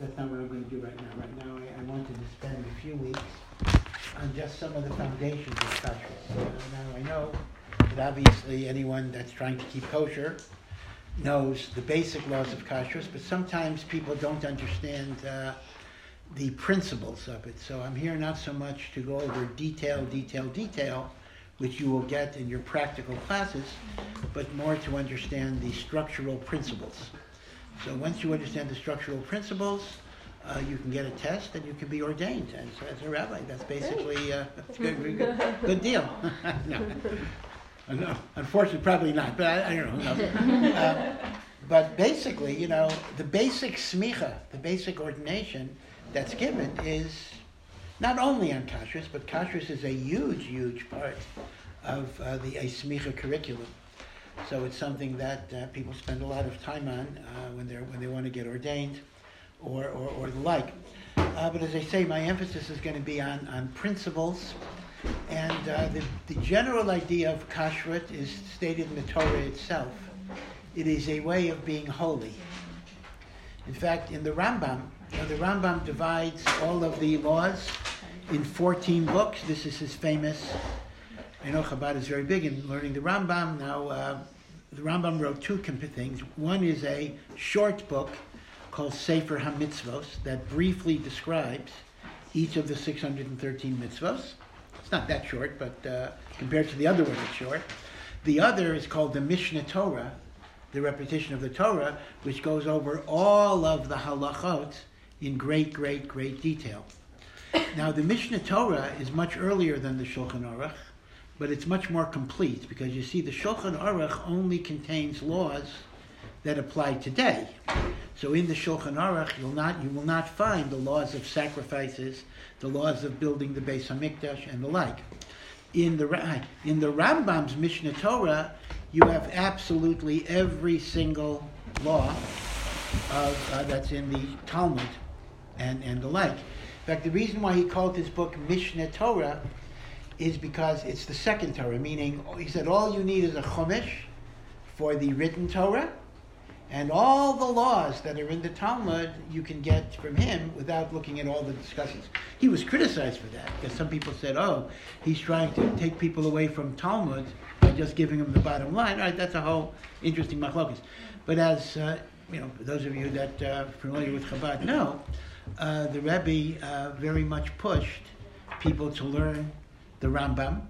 That's not what I'm going to do right now. Right now, I, I wanted to spend a few weeks on just some of the foundations of kashrus. So now I know that obviously anyone that's trying to keep kosher knows the basic laws of kashrus, but sometimes people don't understand uh, the principles of it. So I'm here not so much to go over detail, detail, detail, which you will get in your practical classes, but more to understand the structural principles. So once you understand the structural principles, uh, you can get a test and you can be ordained as, as a rabbi. That's basically uh, that's good, good, good deal. no. no, unfortunately, probably not, but I, I don't know. Knows? Uh, but basically, you know, the basic smicha, the basic ordination that's given is not only on kashrus, but kashrus is a huge, huge part of uh, the smicha curriculum. So it's something that uh, people spend a lot of time on uh, when, they're, when they want to get ordained or, or, or the like. Uh, but as I say, my emphasis is going to be on, on principles. And uh, the, the general idea of kashrut is stated in the Torah itself. It is a way of being holy. In fact, in the Rambam, the Rambam divides all of the laws in 14 books. This is his famous I know Chabad is very big in learning the Rambam. Now, uh, the Rambam wrote two things. One is a short book called Sefer HaMitzvos that briefly describes each of the 613 mitzvos. It's not that short, but uh, compared to the other one, it's short. The other is called the Mishneh Torah, the repetition of the Torah, which goes over all of the halachot in great, great, great detail. Now, the Mishneh Torah is much earlier than the Shulchan Aruch but it's much more complete because you see the Shulchan Aruch only contains laws that apply today. So in the Shulchan Aruch, you'll not, you will not find the laws of sacrifices, the laws of building the Beis Hamikdash, and the like. In the in the Rambam's Mishneh Torah, you have absolutely every single law of, uh, that's in the Talmud and, and the like. In fact, the reason why he called his book Mishneh Torah is because it's the second Torah, meaning he said all you need is a chumash for the written Torah, and all the laws that are in the Talmud you can get from him without looking at all the discussions. He was criticized for that because some people said, "Oh, he's trying to take people away from Talmud by just giving them the bottom line." All right, that's a whole interesting machlokas. But as uh, you know, those of you that are familiar with Chabad know, uh, the Rebbe uh, very much pushed people to learn the Rambam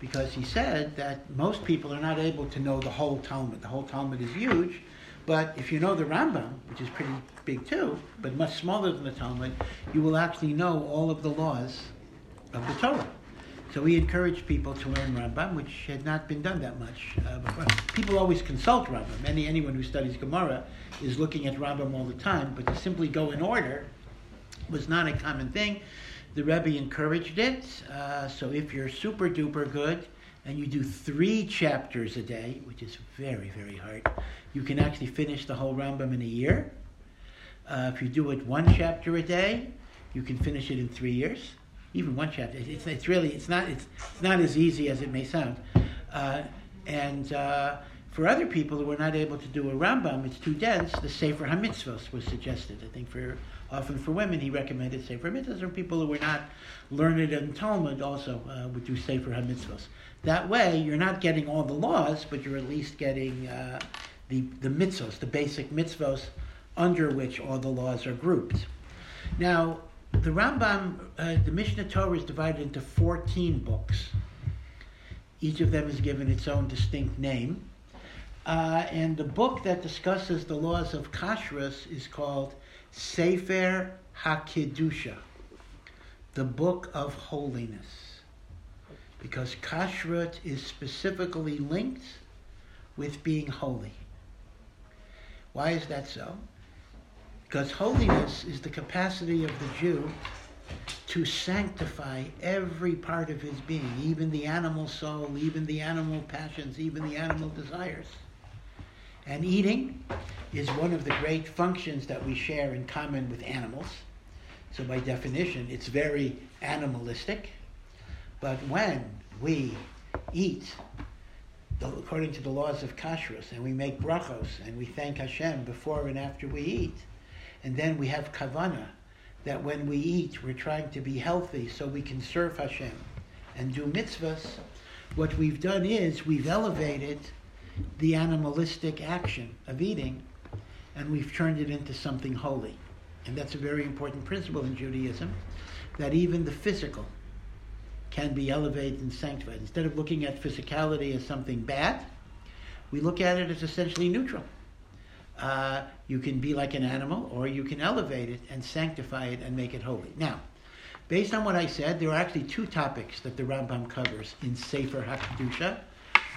because he said that most people are not able to know the whole Talmud. The whole Talmud is huge, but if you know the Rambam, which is pretty big too, but much smaller than the Talmud, you will actually know all of the laws of the Torah. So he encouraged people to learn Rambam, which had not been done that much uh, before. People always consult Rambam. Any, anyone who studies Gemara is looking at Rambam all the time, but to simply go in order was not a common thing the Rebbe encouraged it. Uh, so if you're super duper good and you do three chapters a day, which is very, very hard, you can actually finish the whole Rambam in a year. Uh, if you do it one chapter a day, you can finish it in three years. Even one chapter. It's, it's really, it's not, it's, it's not as easy as it may sound. Uh, and uh, for other people who were not able to do a Rambam, it's too dense, the Sefer HaMitzvos was suggested. I think for Often for women, he recommended Sefer HaMitzvahs, or people who were not learned in Talmud also uh, would do Sefer HaMitzvahs. That way, you're not getting all the laws, but you're at least getting uh, the, the mitzvos, the basic mitzvos under which all the laws are grouped. Now, the Rambam, uh, the Mishneh Torah is divided into 14 books. Each of them is given its own distinct name. Uh, and the book that discusses the laws of kashrus is called Sefer HaKedusha, the book of holiness. Because kashrut is specifically linked with being holy. Why is that so? Because holiness is the capacity of the Jew to sanctify every part of his being, even the animal soul, even the animal passions, even the animal desires. And eating is one of the great functions that we share in common with animals. So, by definition, it's very animalistic. But when we eat, according to the laws of kashrus, and we make brachos, and we thank Hashem before and after we eat, and then we have kavana, that when we eat, we're trying to be healthy so we can serve Hashem and do mitzvahs, what we've done is we've elevated the animalistic action of eating and we've turned it into something holy. And that's a very important principle in Judaism, that even the physical can be elevated and sanctified. Instead of looking at physicality as something bad, we look at it as essentially neutral. Uh, you can be like an animal, or you can elevate it and sanctify it and make it holy. Now, based on what I said, there are actually two topics that the Rambam covers in Sefer HaKedusha.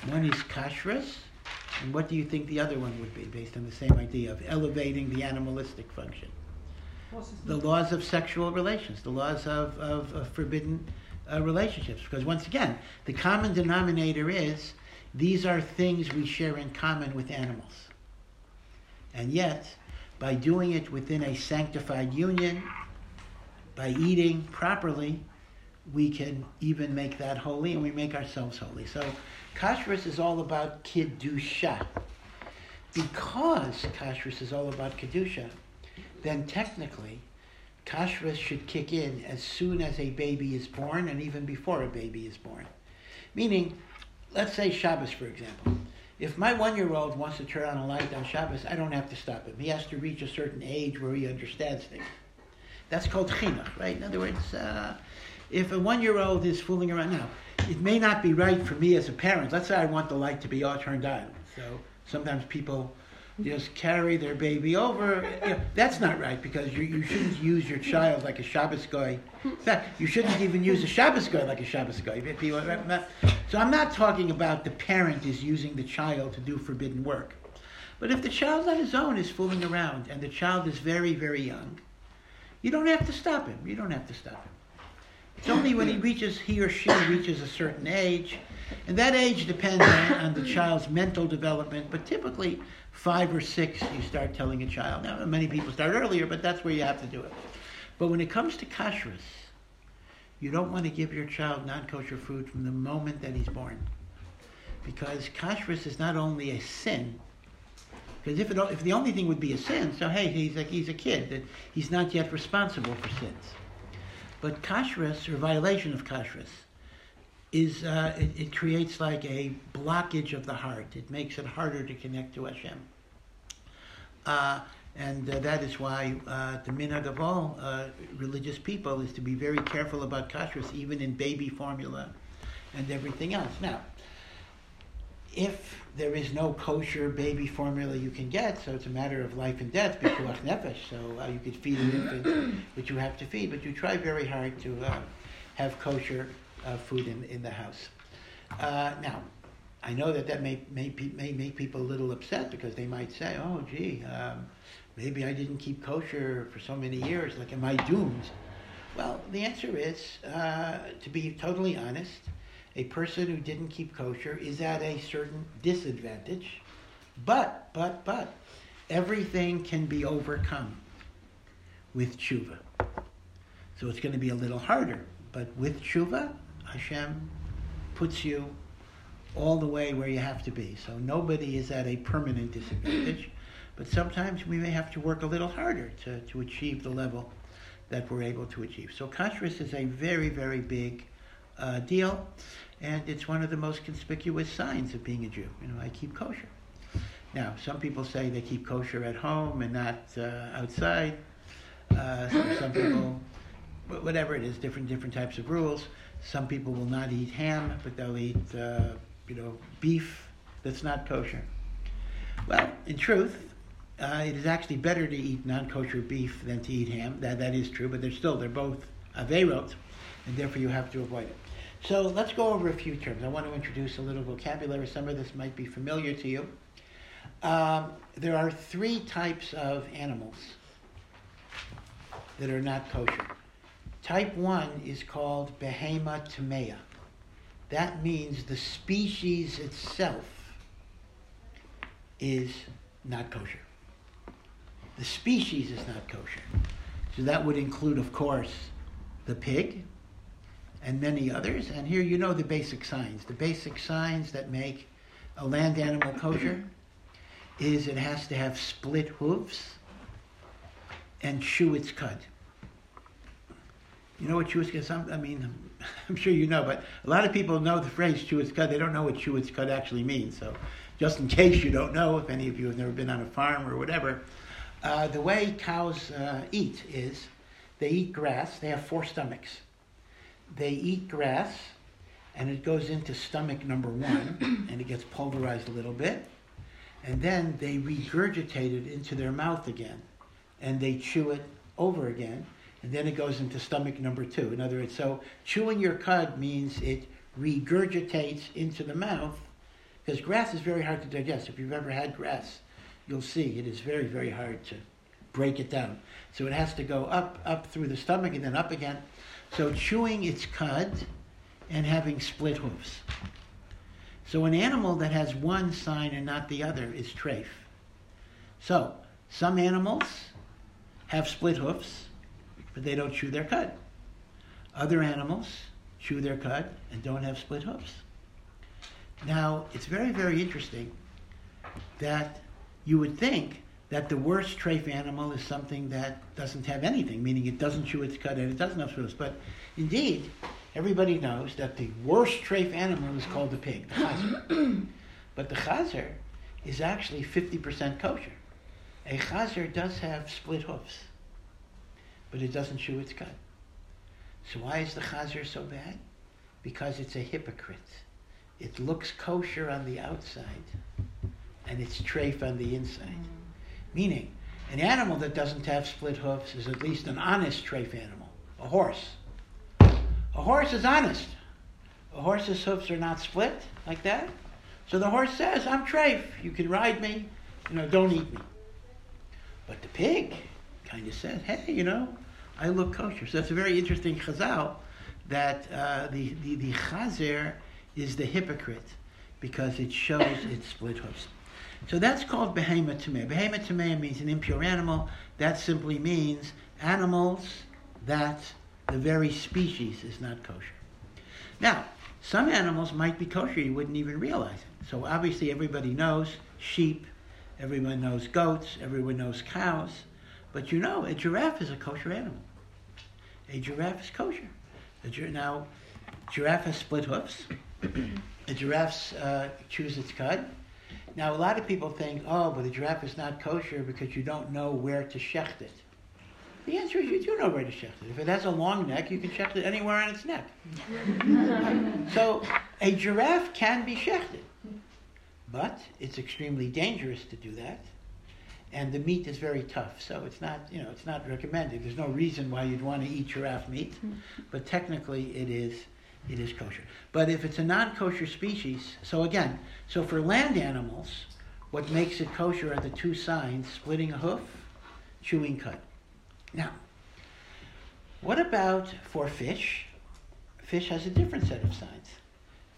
One is kashrus, and what do you think the other one would be, based on the same idea of elevating the animalistic function? The laws of sexual relations, the laws of, of, of forbidden uh, relationships. Because once again, the common denominator is these are things we share in common with animals. And yet, by doing it within a sanctified union, by eating properly, we can even make that holy and we make ourselves holy. So, kashrus is all about kedusha. Because kashrus is all about kedusha, then technically, kashrus should kick in as soon as a baby is born and even before a baby is born. Meaning, let's say Shabbos, for example. If my one year old wants to turn on a light on Shabbos, I don't have to stop him. He has to reach a certain age where he understands things. That's called chinuch, right? In other words, uh, if a one year old is fooling around now, it may not be right for me as a parent. Let's say I want the light to be all turned on. So sometimes people just carry their baby over. That's not right because you, you shouldn't use your child like a Shabbos guy. In fact, you shouldn't even use a Shabbos guy like a Shabbos guy. So I'm not talking about the parent is using the child to do forbidden work. But if the child on his own is fooling around and the child is very, very young, you don't have to stop him. You don't have to stop him. It's only when he reaches, he or she reaches a certain age, and that age depends on, on the child's mental development, but typically five or six, you start telling a child. Now, many people start earlier, but that's where you have to do it. But when it comes to kashrus, you don't want to give your child non-kosher food from the moment that he's born. Because kashrus is not only a sin, because if, it, if the only thing would be a sin, so hey, he's like he's a kid, he's not yet responsible for sins. But kashrus, or violation of kashrus, is uh, it, it, creates like a blockage of the heart. It makes it harder to connect to Hashem. Uh, and uh, that is why uh, the minhag of all uh, religious people is to be very careful about kashrus, even in baby formula and everything else. Now, if there is no kosher baby formula you can get, so it's a matter of life and death, pikuach nefesh, so uh, you could feed an infant, which you have to feed, but you try very hard to have kosher uh, food in, in the house. Uh, now, I know that that may, may, may make people a little upset because they might say, oh, gee, um, maybe I didn't keep kosher for so many years, like, am I doomed? Well, the answer is, uh, to be totally honest, a person who didn't keep kosher is at a certain disadvantage. But, but, but, everything can be overcome with tshuva. So it's going to be a little harder. But with tshuva, Hashem puts you all the way where you have to be. So nobody is at a permanent disadvantage, but sometimes we may have to work a little harder to, to achieve the level that we're able to achieve. So kashrus is a very, very big uh, deal, and it's one of the most conspicuous signs of being a Jew. You know, I keep kosher. Now, some people say they keep kosher at home and not uh, outside. Uh, some people, whatever it is, different different types of rules. Some people will not eat ham, but they'll eat, uh, you know, beef that's not kosher. Well, in truth, uh, it is actually better to eat non-kosher beef than to eat ham. That that is true, but they're still they're both averot, and therefore you have to avoid it. So let's go over a few terms. I want to introduce a little vocabulary. Some of this might be familiar to you. Um, there are three types of animals that are not kosher. Type 1 is called Behema Tamea. That means the species itself is not kosher. The species is not kosher. So that would include, of course, the pig and many others. And here you know the basic signs. The basic signs that make a land animal kosher is it has to have split hooves and chew its cud. You know what chew its cud? I mean, I'm sure you know, but a lot of people know the phrase chew its cud. They don't know what chew its cud actually means. So, just in case you don't know, if any of you have never been on a farm or whatever, uh, the way cows uh, eat is they eat grass. They have four stomachs. They eat grass, and it goes into stomach number one, and it gets pulverized a little bit, and then they regurgitate it into their mouth again, and they chew it over again, and then it goes into stomach number two. In other words, so chewing your cud means it regurgitates into the mouth, because grass is very hard to digest. If you've ever had grass, you'll see it is very, very hard to break it down. So it has to go up, up through the stomach and then up again. So chewing its cud and having split hooves. So an animal that has one sign and not the other is treif. So some animals have split hoofs, but they don't chew their cud. Other animals chew their cud and don't have split hoofs. Now, it's very, very interesting that you would think that the worst treif animal is something that doesn't have anything, meaning it doesn't chew its cud and it doesn't have split. But indeed, everybody knows that the worst treif animal is called the pig, the chazer. but the chazer is actually 50% kosher. A chazer does have split hoofs, but it doesn't chew its cud. So why is the chazer so bad? Because it's a hypocrite. It looks kosher on the outside, and it's treif on the inside. Meaning, an animal that doesn't have split hoofs is at least an honest treif animal. A horse. A horse is honest. A horse's hoofs are not split like that. So the horse says, I'm treif. You can ride me. You know, don't eat me. But the pig kind of says, hey, you know, I look kosher. So that's a very interesting chazal that uh, the, the, the chazer is the hypocrite because it shows its split hoofs. So that's called behema tameh. Behema tameh means an impure animal. That simply means animals that the very species is not kosher. Now, some animals might be kosher, you wouldn't even realize it. So obviously everybody knows sheep, everyone knows goats, everyone knows cows, but you know a giraffe is a kosher animal. A giraffe is kosher. Gir- now, giraffe has split hoofs. a giraffe uh, chews its cud. Now, a lot of people think, oh, but a giraffe is not kosher because you don't know where to shecht it. The answer is you do know where to shecht it. If it has a long neck, you can shecht it anywhere on its neck. so, a giraffe can be shechted, but it's extremely dangerous to do that. And the meat is very tough, so it's not, you know, it's not recommended. There's no reason why you'd want to eat giraffe meat, hmm. but technically it is it is kosher. But if it's a non-kosher species, so again, so for land animals, what makes it kosher are the two signs, splitting a hoof, chewing cud. Now, what about for fish? Fish has a different set of signs.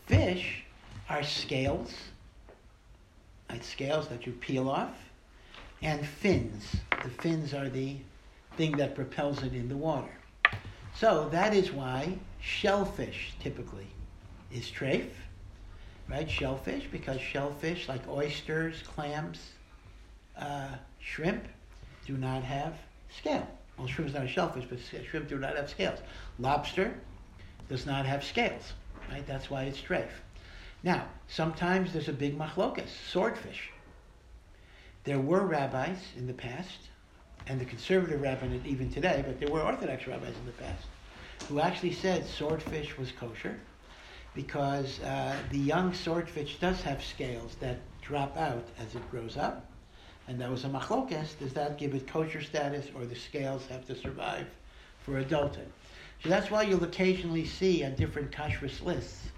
Fish are scales, like scales that you peel off, and fins. The fins are the thing that propels it in the water. So that is why shellfish typically is treif, right? Shellfish, because shellfish, like oysters, clams, uh, shrimp, do not have scale. Well, shrimp is not a shellfish, but shrimp do not have scales. Lobster does not have scales, right? That's why it's treif. Now, sometimes there's a big machlokas, swordfish. There were rabbis in the past and the conservative rabbinate even today, but there were Orthodox rabbis in the past who actually said swordfish was kosher because uh, the young swordfish does have scales that drop out as it grows up. And that was a machlokes. Does that give it kosher status or the scales have to survive for adulthood? So that's why you'll occasionally see on different kashrus lists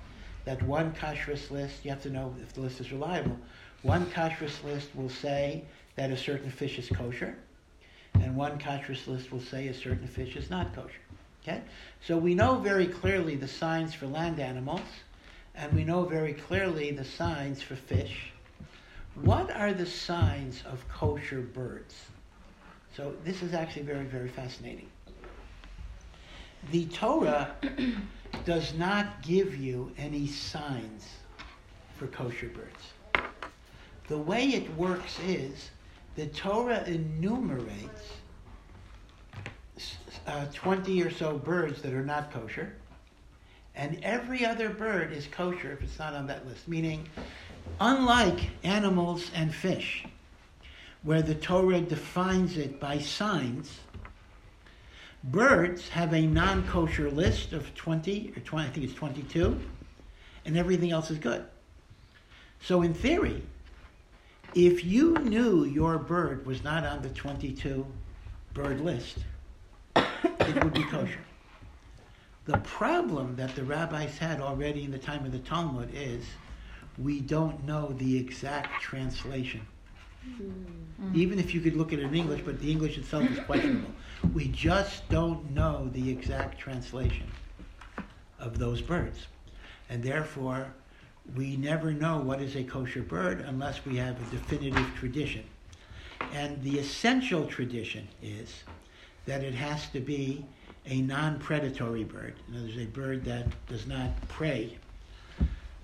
that one kashrus list, you have to know if the list is reliable, one kashrus list will say that a certain fish is kosher, and one kashrus list will say a certain fish is not kosher. Okay? So we know very clearly the signs for land animals, and we know very clearly the signs for fish. What are the signs of kosher birds? So this is actually very, very fascinating. The Torah does not give you any signs for kosher birds. The way it works is the Torah enumerates uh, 20 or so birds that are not kosher, and every other bird is kosher if it's not on that list. Meaning, unlike animals and fish, where the Torah defines it by signs, birds have a non kosher list of 20 or 20, I think it's 22, and everything else is good. So, in theory, if you knew your bird was not on the 22 bird list, it would be kosher. The problem that the rabbis had already in the time of the Talmud is we don't know the exact translation. Mm. Even if you could look at it in English, but the English itself is questionable. We just don't know the exact translation of those birds. And therefore, we never know what is a kosher bird unless we have a definitive tradition. And the essential tradition is that it has to be a non-predatory bird. In other words, a bird that does not prey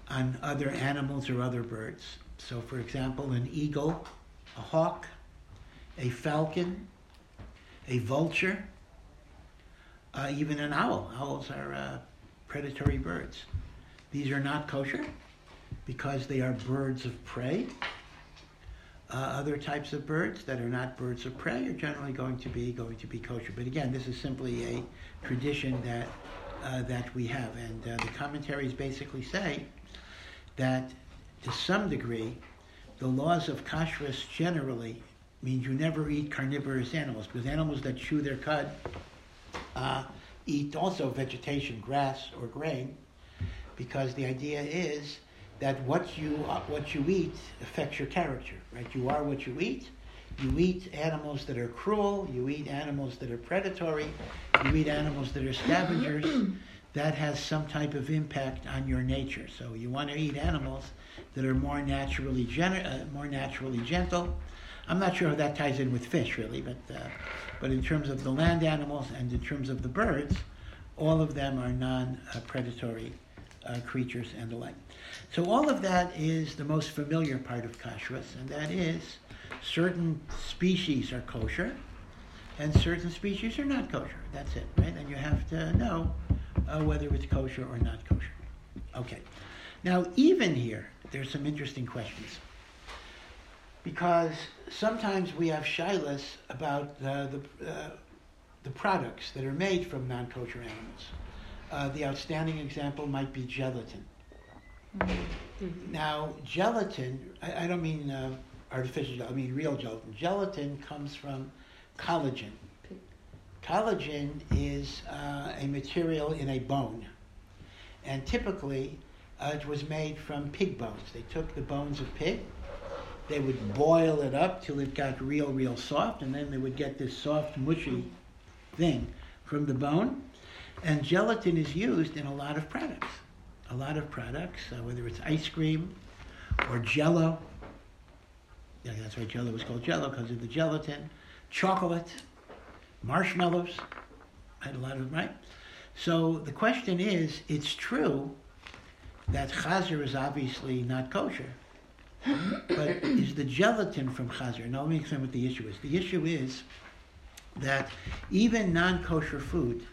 on other animals or other birds. So, for example, an eagle, a hawk, a falcon, a vulture, uh, even an owl. Owls are uh, predatory birds. These are not kosher because they are birds of prey. Uh, other types of birds that are not birds of prey are generally going to be going to be kosher. But again, this is simply a tradition that uh, that we have, and uh, the commentaries basically say that to some degree, the laws of kashrus generally means you never eat carnivorous animals because animals that chew their cud uh, eat also vegetation, grass or grain, because the idea is that what you uh, what you eat affects your character, right? You are what you eat. You eat animals that are cruel. You eat animals that are predatory. You eat animals that are scavengers. that has some type of impact on your nature. So you want to eat animals that are more naturally gen- uh, more naturally gentle. I'm not sure how that ties in with fish, really, but uh, but in terms of the land animals and in terms of the birds, all of them are non-predatory uh, creatures and the like. So all of that is the most familiar part of kashrus, and that is certain species are kosher, and certain species are not kosher. That's it, right? And you have to know uh, whether it's kosher or not kosher. Okay. Now, even here, there's some interesting questions. Because sometimes we have shilas about uh, the, uh, the products that are made from non kosher animals. Uh, the outstanding example might be gelatin. Mm-hmm. Now, gelatin, I, I don't mean uh, artificial, I mean real gelatin. Gelatin comes from collagen. Collagen is uh, a material in a bone, and typically uh, it was made from pig bones. They took the bones of pig, they would boil it up till it got real, real soft, and then they would get this soft, mushy thing from the bone, and gelatin is used in a lot of products. A lot of products, uh, whether it's ice cream or jello. Yeah, that's why jello was called jello, because of the gelatin. Chocolate, marshmallows. I had a lot of them, right? So the question is, it's true that chazer is obviously not kosher. but is the gelatin from chazer? Now let me explain what the issue is. The issue is that even non-kosher food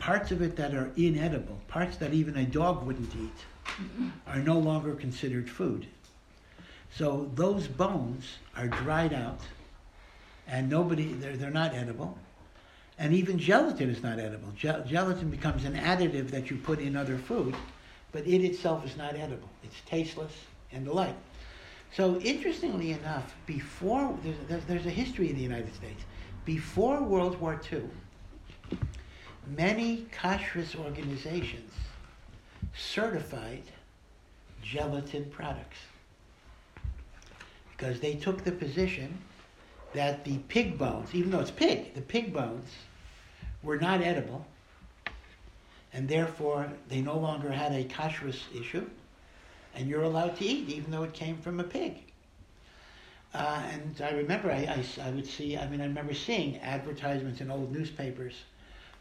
parts of it that are inedible, parts that even a dog wouldn't eat, are no longer considered food. So those bones are dried out, and nobody, they're, they're not edible. And even gelatin is not edible. Gel- gelatin becomes an additive that you put in other food, but it itself is not edible. It's tasteless and the like. So interestingly enough, before there's, there's a history in the United States. Before World War II, many kashrus organizations certified gelatin products because they took the position that the pig bones, even though it's pig, the pig bones were not edible, and therefore they no longer had a kashrus issue, and you're allowed to eat even though it came from a pig. Uh, and I remember I, I, I, would see, I mean, I remember seeing advertisements in old newspapers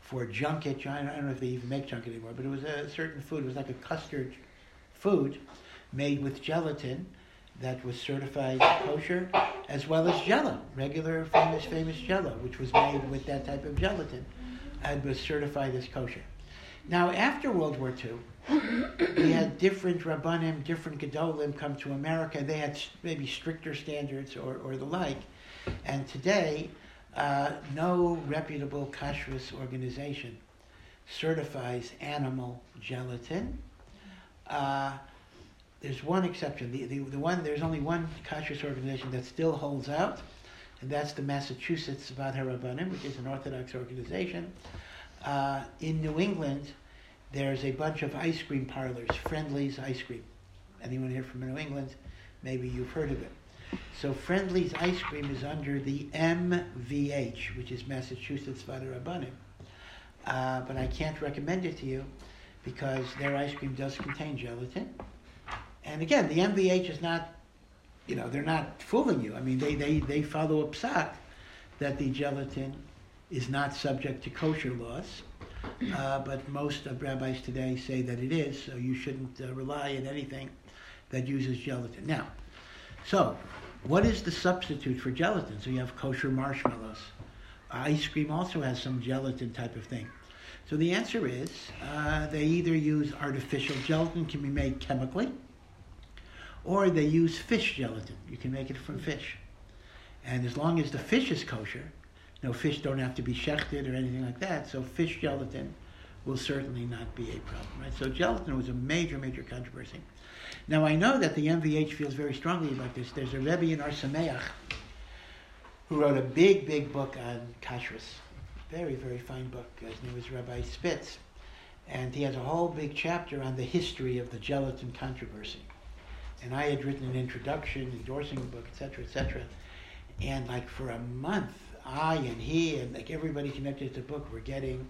for junket. I don't know if they even make junket anymore, but it was a certain food. It was like a custard food made with gelatin that was certified kosher, as well as jello, regular famous famous jello, which was made with that type of gelatin. and was certified as kosher. Now, after World War II, we had different rabbanim, different gedolim come to America. They had maybe stricter standards or, or the like. And today, uh, no reputable kashrus organization certifies animal gelatin. Uh, there's one exception. The, the, the one there's only one kashrus organization that still holds out, and that's the Massachusetts Vaad HaRabbanim, which is an Orthodox organization. Uh, in New England, there's a bunch of ice cream parlors, Friendly's Ice Cream. Anyone here from New England? Maybe you've heard of it. So Friendly's Ice Cream is under the MVH, which is Massachusetts Vaad HaRabbanim. Uh, but I can't recommend it to you because their ice cream does contain gelatin. And again, the MVH is not, you know, they're not fooling you. I mean, they, they, they follow a psak that the gelatin is not subject to kosher laws. Uh, but most of rabbis today say that it is, so you shouldn't uh, rely on anything that uses gelatin. Now, so what is the substitute for gelatin? So you have kosher marshmallows. Ice cream also has some gelatin type of thing. So the answer is uh, they either use artificial gelatin, can be made chemically, or they use fish gelatin. You can make it from fish. And as long as the fish is kosher, no fish don't have to be shechted or anything like that, so fish gelatin will certainly not be a problem, right? So gelatin was a major, major controversy. Now I know that the MVH feels very strongly about this. There's a Rebbe in Ohr Somayach who wrote a big, big book on kashrus. Very, very fine book. His name was Rabbi Spitz. And he has a whole big chapter on the history of the gelatin controversy. And I had written an introduction, endorsing the book, etc., etc. And like for a month, I and he and like everybody connected to the book were getting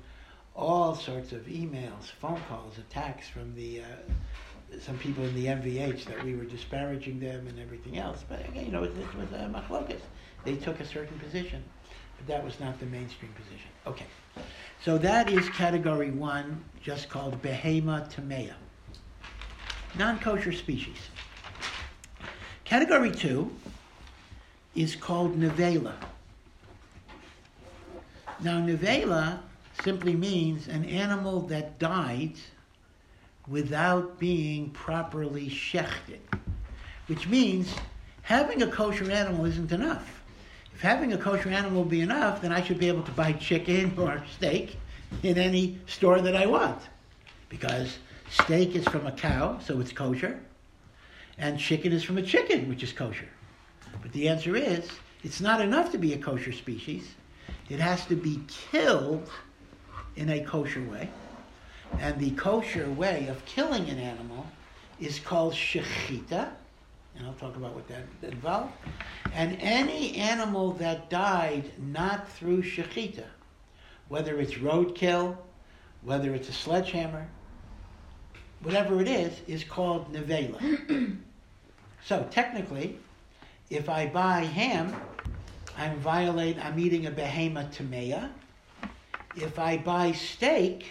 all sorts of emails, phone calls, attacks from the uh, some people in the MVH that we were disparaging them and everything else. But again, you know, it, it was uh, a machlokas. They took a certain position, but that was not the mainstream position. Okay, so that is category one, just called Behema Tamea, non-kosher species. Category two is called Nevela. Now, Nevela simply means an animal that died without being properly shechted, which means having a kosher animal isn't enough. If having a kosher animal be enough, then I should be able to buy chicken or steak in any store that I want. Because steak is from a cow, so it's kosher, and chicken is from a chicken, which is kosher. But the answer is, it's not enough to be a kosher species. It has to be killed in a kosher way. And the kosher way of killing an animal is called shechita, and I'll talk about what that involves. And any animal that died not through shechita, whether it's roadkill, whether it's a sledgehammer, whatever it is, is called nevela. so technically, if I buy ham, I'm violate. I'm eating a behema tamea. If I buy steak,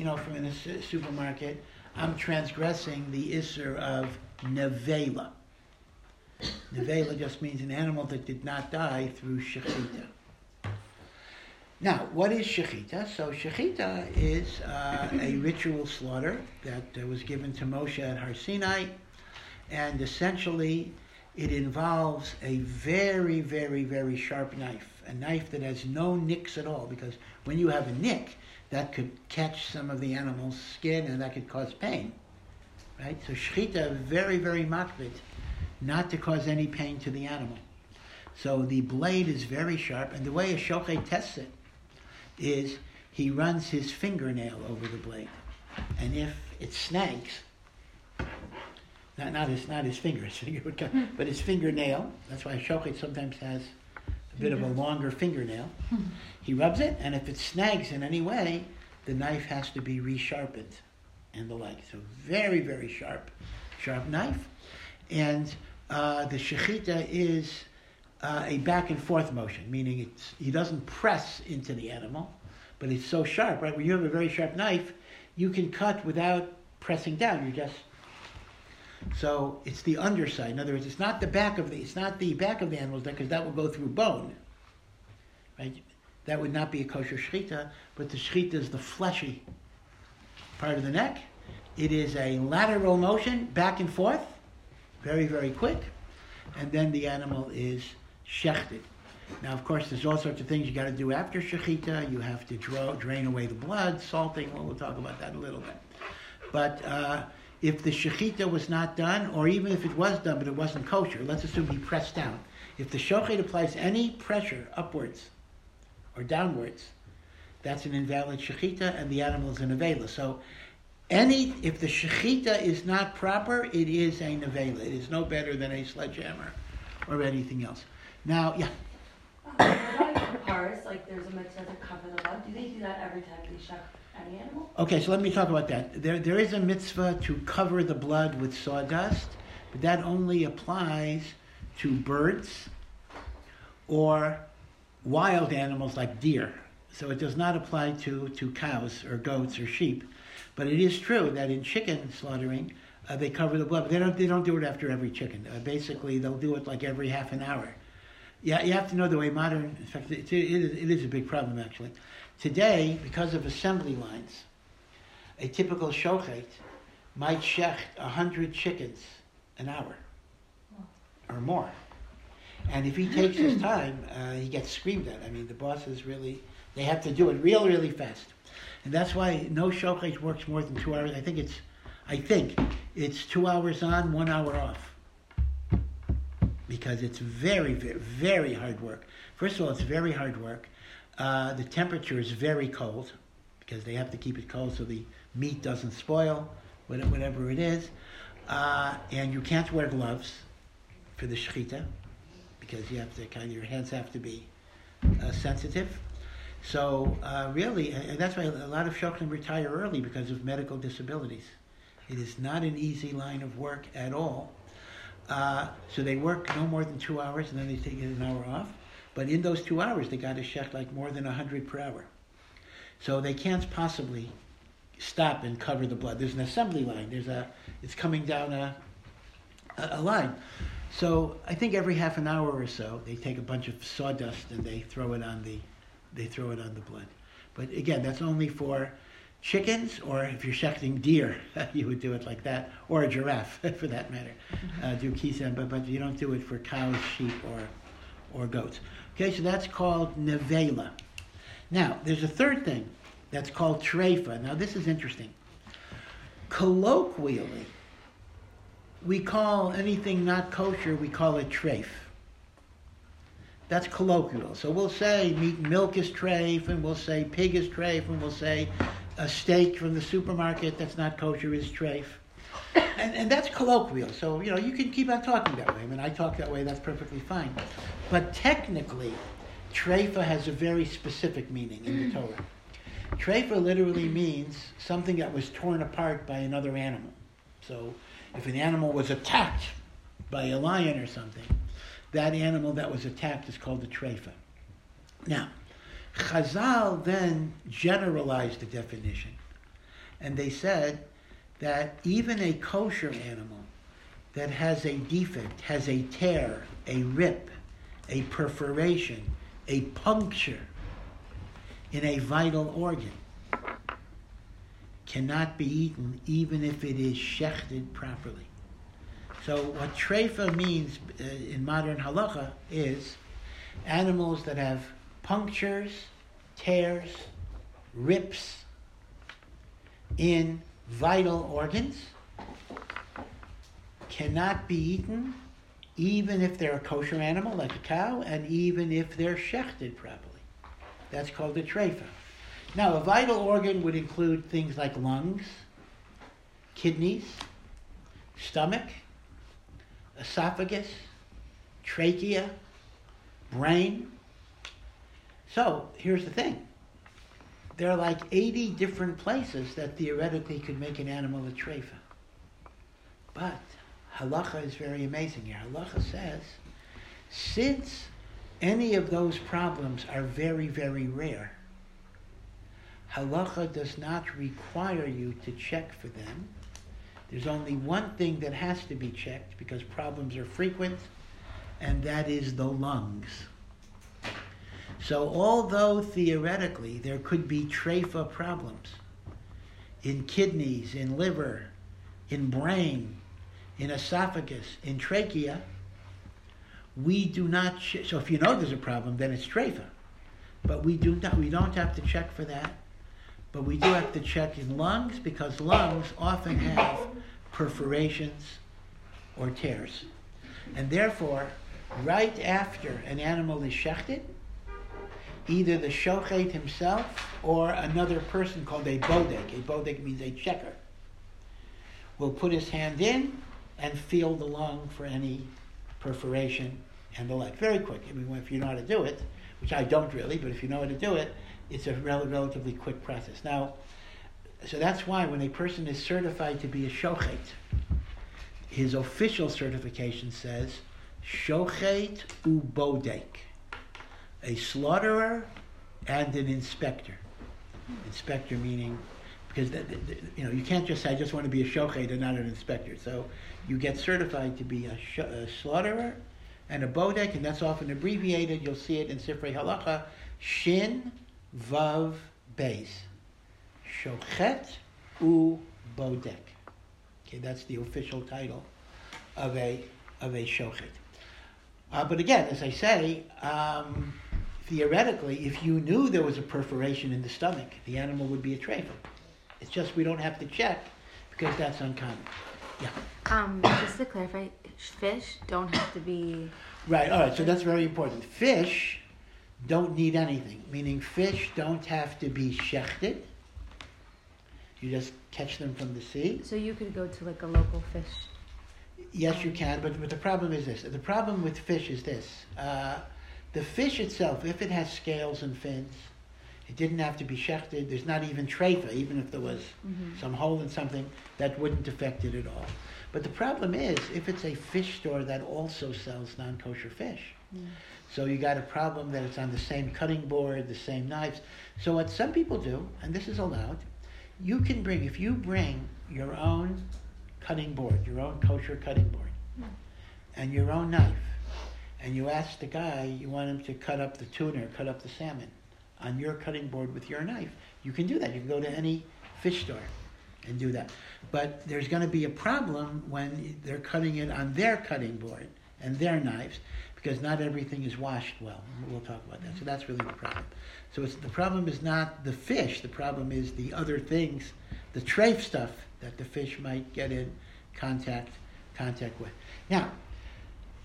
you know, from in a supermarket, I'm transgressing the isser of nevela. Nevela just means an animal that did not die through shechita. Now, what is shechita? So shechita is uh, a ritual slaughter that uh, was given to Moshe at Har Sinai, and essentially it involves a very, very, very sharp knife, a knife that has no nicks at all, because when you have a nick, that could catch some of the animal's skin and that could cause pain. Right? So shechita, very, very makpid, not to cause any pain to the animal. So the blade is very sharp, and the way a shochet tests it is he runs his fingernail over the blade. And if it snags, not, not his not his finger, his finger would come, but his fingernail, that's why a shochet sometimes has bit of a longer fingernail. He rubs it, and if it snags in any way, the knife has to be resharpened and the like. So very, very sharp, sharp knife. And uh, the shechita is uh, a back and forth motion, meaning it's, he doesn't press into the animal, but it's so sharp, right? When you have a very sharp knife, you can cut without pressing down. You just so it's the underside. In other words, it's not the back of the it's not the back of the animal's animal because that will go through bone. Right? that would not be a kosher shechita, but the shechita is the fleshy part of the neck. It is a lateral motion, back and forth, very, very quick, and then the animal is shechted. Now, of course, there's all sorts of things you got to do after shechita. You have to draw, drain away the blood, salting. Well, we'll talk about that a little bit. But uh, if the shechita was not done, or even if it was done but it wasn't kosher, let's assume he pressed down. If the shochet applies any pressure upwards or downwards, that's an invalid shechita, and the animal is a nevela. So, any if the shechita is not proper, it is a nevela. It is no better than a sledgehammer or anything else. Now, yeah. Um, about Paris? Like, there's a mitzvah to cover the blood. Do they do that every time they shech animal? Okay, so let me talk about that. There, there is a mitzvah to cover the blood with sawdust, but that only applies to birds or wild animals like deer. So it does not apply to, to cows or goats or sheep. But it is true that in chicken slaughtering, uh, they cover the blood. They don't, they don't do it after every chicken. Uh, basically, they'll do it like every half an hour. Yeah, you have to know the way modern, in fact, it, is, it is a big problem actually. Today, because of assembly lines, a typical shochet might shecht 100 chickens an hour or more. And if he takes his time, uh, he gets screamed at. I mean, the bosses really, they have to do it real, really fast. And that's why no shochet works more than two hours. I think it's, I think it's two hours on, one hour off because it's very, very, very hard work. First of all, it's very hard work. Uh, the temperature is very cold because they have to keep it cold so the meat doesn't spoil, whatever it is. Uh, and you can't wear gloves for the shechita because you have to kind of your hands have to be uh, sensitive. So uh, really, and that's why a lot of shochem retire early because of medical disabilities. It is not an easy line of work at all. Uh, so they work no more than two hours and then they take an hour off. But in those two hours, they got to shech like more than 100 per hour. So they can't possibly stop and cover the blood. There's an assembly line. There's a, it's coming down a, a, line. So I think every half an hour or so, they take a bunch of sawdust and they throw it on the, they throw it on the blood. But again, that's only for chickens, or if you're shechting deer, you would do it like that, or a giraffe, for that matter. Mm-hmm. Uh, do kisem, but, but you don't do it for cows, sheep, or, or goats. Okay, so that's called nevela. Now, there's a third thing that's called treifa. Now, this is interesting. Colloquially, we call anything not kosher, we call it treif. That's colloquial. So we'll say meat and milk is treif, and we'll say pig is treif, and we'll say a steak from the supermarket that's not kosher is treif. And, and that's colloquial. So, you know, you can keep on talking that way. I mean, I talk that way, that's perfectly fine. But technically, treifa has a very specific meaning in the mm. Torah. Treifa literally means something that was torn apart by another animal. So, if an animal was attacked by a lion or something, that animal that was attacked is called a treifa. Now, Chazal then generalized the definition, and they said that even a kosher animal that has a defect, has a tear, a rip, a perforation, a puncture in a vital organ cannot be eaten even if it is shechted properly. So what treifa means uh, in modern halacha is animals that have punctures, tears, rips in vital organs cannot be eaten even if they're a kosher animal like a cow and even if they're shechted properly. That's called a treifa. Now, a vital organ would include things like lungs, kidneys, stomach, esophagus, trachea, brain, so here's the thing. There are like 80 different places that theoretically could make an animal a treifa. But halacha is very amazing here. Halacha says, since any of those problems are very, very rare, halacha does not require you to check for them. There's only one thing that has to be checked because problems are frequent, and that is the lungs. So although theoretically there could be treifa problems in kidneys, in liver, in brain, in esophagus, in trachea, we do not. Ch- so if you know there's a problem, then it's treifa. But we do not. We don't have to check for that. But we do have to check in lungs because lungs often have perforations or tears, and therefore, right after an animal is shechted, either the shochet himself or another person called a bodek. A bodek means a checker. Will put his hand in and feel the lung for any perforation and the like. Very quick. I mean, if you know how to do it, which I don't really, but if you know how to do it, it's a rel- relatively quick process. Now, so that's why when a person is certified to be a shochet, his official certification says shochet ubodek, a slaughterer and an inspector. Inspector meaning because the, you know you can't just say I just want to be a shochet and not an inspector. So you get certified to be a, sh- a slaughterer and a bodek, and that's often abbreviated. You'll see it in Sifrei Halacha, Shin Vav Beis, Shochet U Bodek. Okay, that's the official title of a of a shochet. Uh, but again, as I say, um, theoretically, if you knew there was a perforation in the stomach, the animal would be a treifa. It's just we don't have to check because that's uncommon. Yeah. Um, just to clarify, fish don't have to be. Right, all right, so that's very important. Fish don't need anything, meaning fish don't have to be shechted. You just catch them from the sea. So you could go to like a local fish. Yes, you can, but, but the problem is this. The problem with fish is this. Uh, the fish itself, if it has scales and fins, it didn't have to be shechted. There's not even treifa, even if there was mm-hmm. some hole in something, that wouldn't affect it at all. But the problem is, if it's a fish store that also sells non-kosher fish, so you got a problem that it's on the same cutting board, the same knives. So what some people do, and this is allowed, you can bring, if you bring your own cutting board, your own kosher cutting board, and your own knife, and you ask the guy, you want him to cut up the tuna cut up the salmon on your cutting board with your knife, you can do that. You can go to any fish store and do that. But there's going to be a problem when they're cutting it on their cutting board and their knives because not everything is washed well. We'll talk about that. So that's really the problem. So the problem is not the fish. The problem is the other things, the trafe stuff that the fish might get in contact contact with. Now,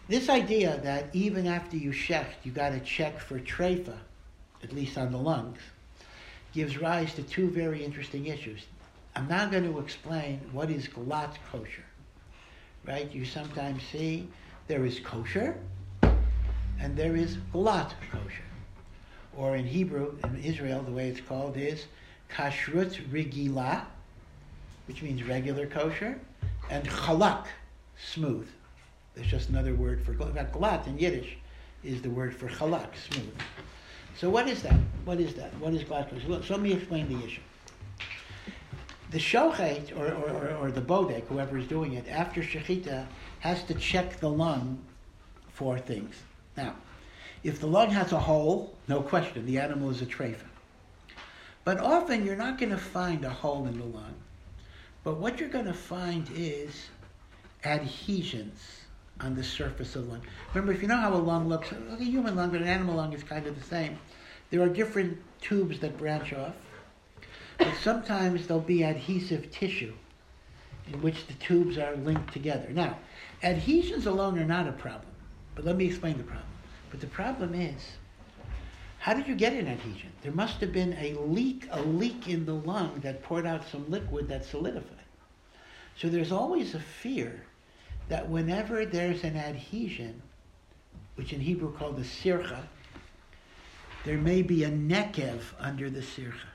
this idea that even after you shecht, you got to check for treifa, at least on the lungs, gives rise to two very interesting issues. I'm now going to explain what is glatt kosher. Right? You sometimes see there is kosher and there is glatt kosher. Or in Hebrew, in Israel, the way it's called is kashrut rigila, which means regular kosher, and chalak, smooth. There's just another word for fact, glatt in Yiddish is the word for chalak, smooth. So what is that? What is that? What is? Look, so let me explain the issue. The shochet, or, or, or, or the bodek, whoever is doing it, after shechita, has to check the lung for things. Now, if the lung has a hole, no question, the animal is a treifa. But often you're not going to find a hole in the lung. But what you're going to find is adhesions on the surface of the lung. Remember, if you know how a lung looks, like a human lung, but an animal lung is kind of the same. There are different tubes that branch off. But sometimes there'll be adhesive tissue in which the tubes are linked together. Now, adhesions alone are not a problem. But let me explain the problem. But the problem is, how did you get an adhesion? There must have been a leak, a leak in the lung that poured out some liquid that solidified. So there's always a fear that whenever there's an adhesion, which in Hebrew called the sircha, there may be a nekev under the sircha,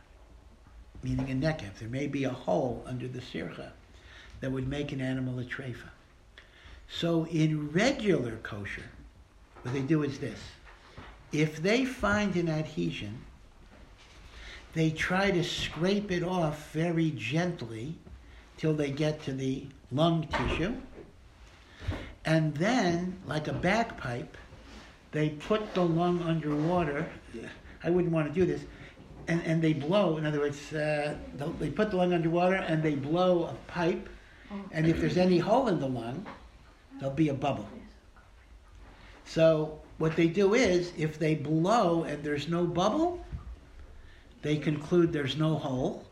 meaning a nekev. There may be a hole under the sircha that would make an animal a treifa. So in regular kosher, what they do is this. If they find an adhesion, they try to scrape it off very gently till they get to the lung tissue. And then, like a bagpipe, they put the lung underwater. I wouldn't want to do this. And, and they blow, in other words, uh, they'll- they put the lung underwater and they blow a pipe. And if there's any hole in the lung, there'll be a bubble. So what they do is, if they blow and there's no bubble, they conclude there's no hole,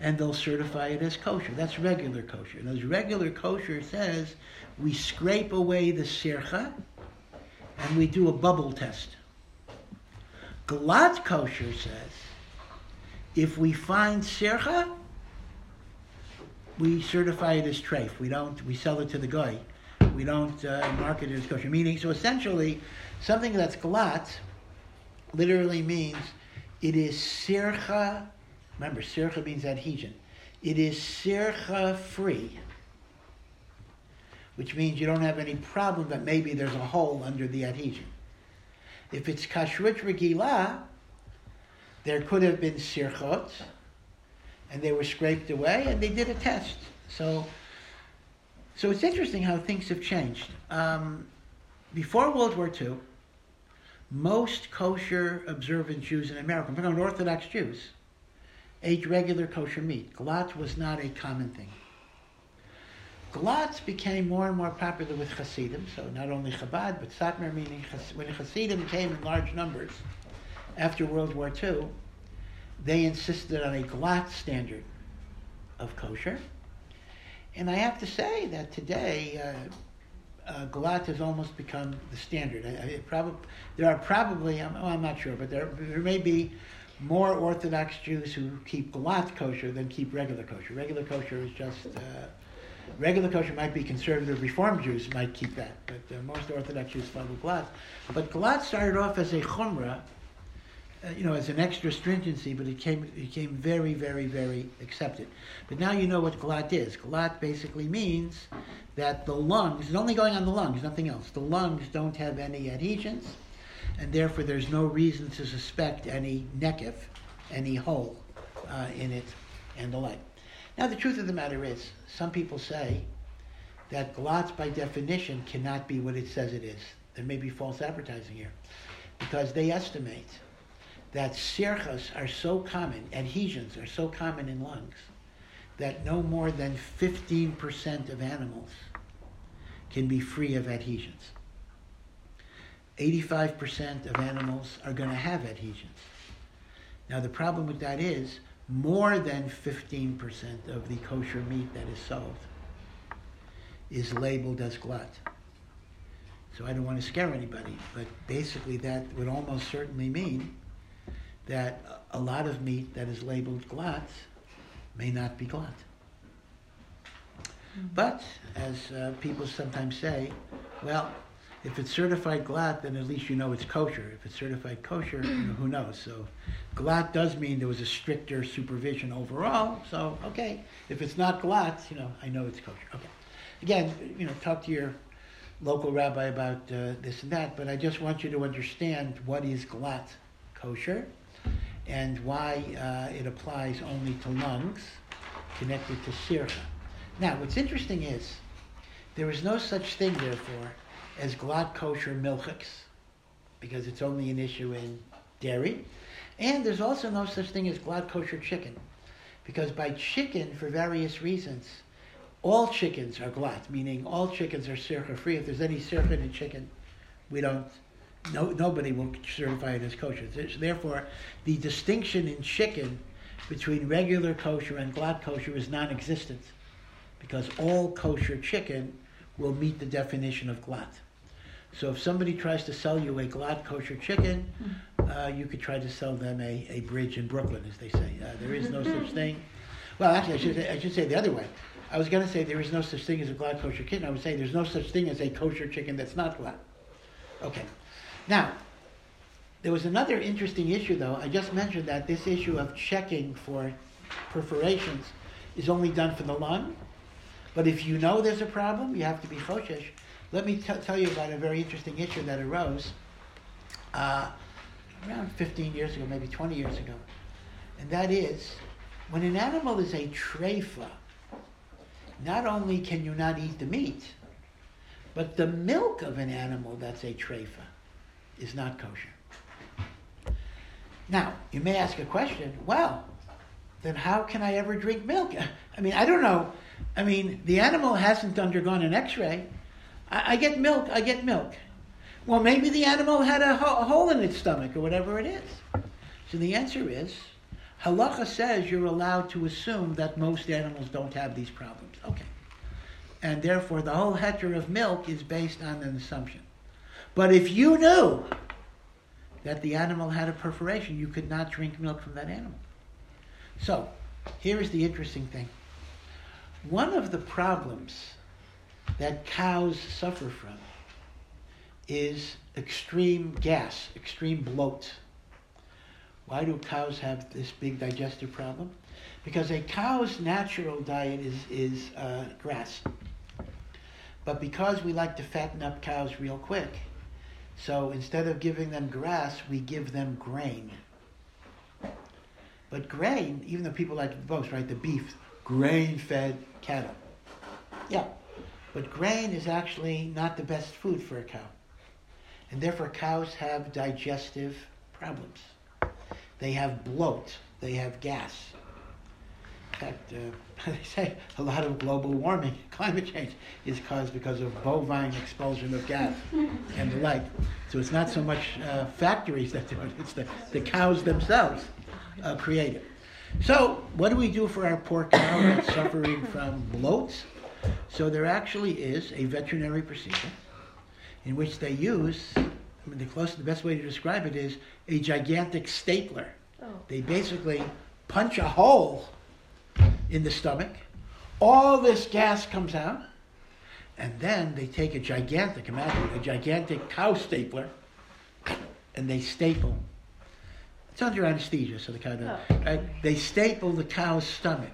and they'll certify it as kosher. That's regular kosher. And as regular kosher says, we scrape away the sircha, and we do a bubble test. Glatt kosher says, if we find sircha, we certify it as treif. We don't. We sell it to the guy. We don't uh, market it as kosher. Meaning, so essentially, something that's glatt literally means it is sircha. Remember, sircha means adhesion. It is sircha free, which means you don't have any problem that maybe there's a hole under the adhesion. If it's kashrut regila, there could have been sirchot, and they were scraped away, and they did a test. So, so it's interesting how things have changed. Um, before World War II, most kosher observant Jews in America, I'm talking Orthodox Jews, ate regular kosher meat. Glatt was not a common thing. Glatts became more and more popular with Hasidim, so not only Chabad, but Satmar, meaning Chas- when Hasidim came in large numbers after World War II, they insisted on a Glatt standard of kosher. And I have to say that today, uh, uh, has almost become the standard. I, I, prob- there are probably, I'm, well, I'm not sure, but there, there may be more Orthodox Jews who keep Glatt kosher than keep regular kosher. Regular kosher is just, uh, regular kosher might be conservative Reform Jews might keep that, but uh, most Orthodox Jews follow Glatt. But Glatt started off as a chumrah, uh, you know, as an extra stringency, but it came, it became very, very, very accepted. But now you know what glatt is. Glatt basically means that the lungs, it's only going on the lungs, nothing else. The lungs don't have any adhesions, and therefore there's no reason to suspect any nekev, any hole uh, in it, and the like. Now, the truth of the matter is, some people say that glatt, by definition, cannot be what it says it is. There may be false advertising here, because they estimate that sirchas are so common, adhesions are so common in lungs, that no more than 15% of animals can be free of adhesions. 85% of animals are going to have adhesions. Now, the problem with that is more than 15% of the kosher meat that is sold is labeled as glatt. So I don't want to scare anybody, but basically that would almost certainly mean that a lot of meat that is labeled glatt may not be glatt. But, as uh, people sometimes say, well, if it's certified glatt, then at least you know it's kosher. If it's certified kosher, who knows? So, glatt does mean there was a stricter supervision overall. So, okay, if it's not glatt, you know, I know it's kosher. Okay. Again, you know, talk to your local rabbi about uh, this and that, but I just want you to understand what is glatt kosher and why uh, it applies only to lungs connected to sircha. Now, what's interesting is there is no such thing, therefore, as glatt kosher milchiks, because it's only an issue in dairy, and there's also no such thing as glatt kosher chicken, because by chicken, for various reasons, all chickens are glatt, meaning all chickens are sircha free. If there's any sircha in chicken, we don't no, nobody will certify it as kosher. Therefore, the distinction in chicken between regular kosher and glatt kosher is non-existent, because all kosher chicken will meet the definition of glatt. So if somebody tries to sell you a glatt kosher chicken, uh, you could try to sell them a, a bridge in Brooklyn, as they say. Uh, there is no such thing. Well, actually, I should, I should say the other way. I was going to say there is no such thing as a glatt kosher chicken. I would say there's no such thing as a kosher chicken that's not glatt. Okay. Now, there was another interesting issue, though. I just mentioned that this issue of checking for perforations is only done for the lung. But if you know there's a problem, you have to be choshesh. Let me t- tell you about a very interesting issue that arose uh, around 15 years ago, maybe 20 years ago. And that is, when an animal is a treifa, not only can you not eat the meat, but the milk of an animal that's a treifa is not kosher. Now, you may ask a question, well, then how can I ever drink milk? I mean, I don't know. I mean, the animal hasn't undergone an x ray. I, I, get milk, I get milk. Well, maybe the animal had a, ho- a hole in its stomach or whatever it is. So the answer is halacha says you're allowed to assume that most animals don't have these problems. Okay. And therefore, the whole heter of milk is based on an assumption. But if you knew that the animal had a perforation, you could not drink milk from that animal. So, here is the interesting thing. One of the problems that cows suffer from is extreme gas, extreme bloat. Why do cows have this big digestive problem? Because a cow's natural diet is, is uh, grass. But because we like to fatten up cows real quick, so instead of giving them grass, we give them grain. But grain, even though people like to boast, right, the beef, grain fed cattle. Yeah, but grain is actually not the best food for a cow. And therefore, cows have digestive problems. They have bloat, they have gas. In fact, uh, they say a lot of global warming, climate change, is caused because of bovine expulsion of gas and the like. So it's not so much uh, factories that do it, it's the, the cows themselves uh, create it. So, what do we do for our poor cow that's suffering from bloats? So, there actually is a veterinary procedure in which they use, I mean, the closest, the best way to describe it is a gigantic stapler. Oh. They basically punch a hole in the stomach. All this gas comes out, and then they take a gigantic, imagine a gigantic cow stapler, and they staple. It's under anesthesia, so the cow doesn't. Oh. Right? They staple the cow's stomach.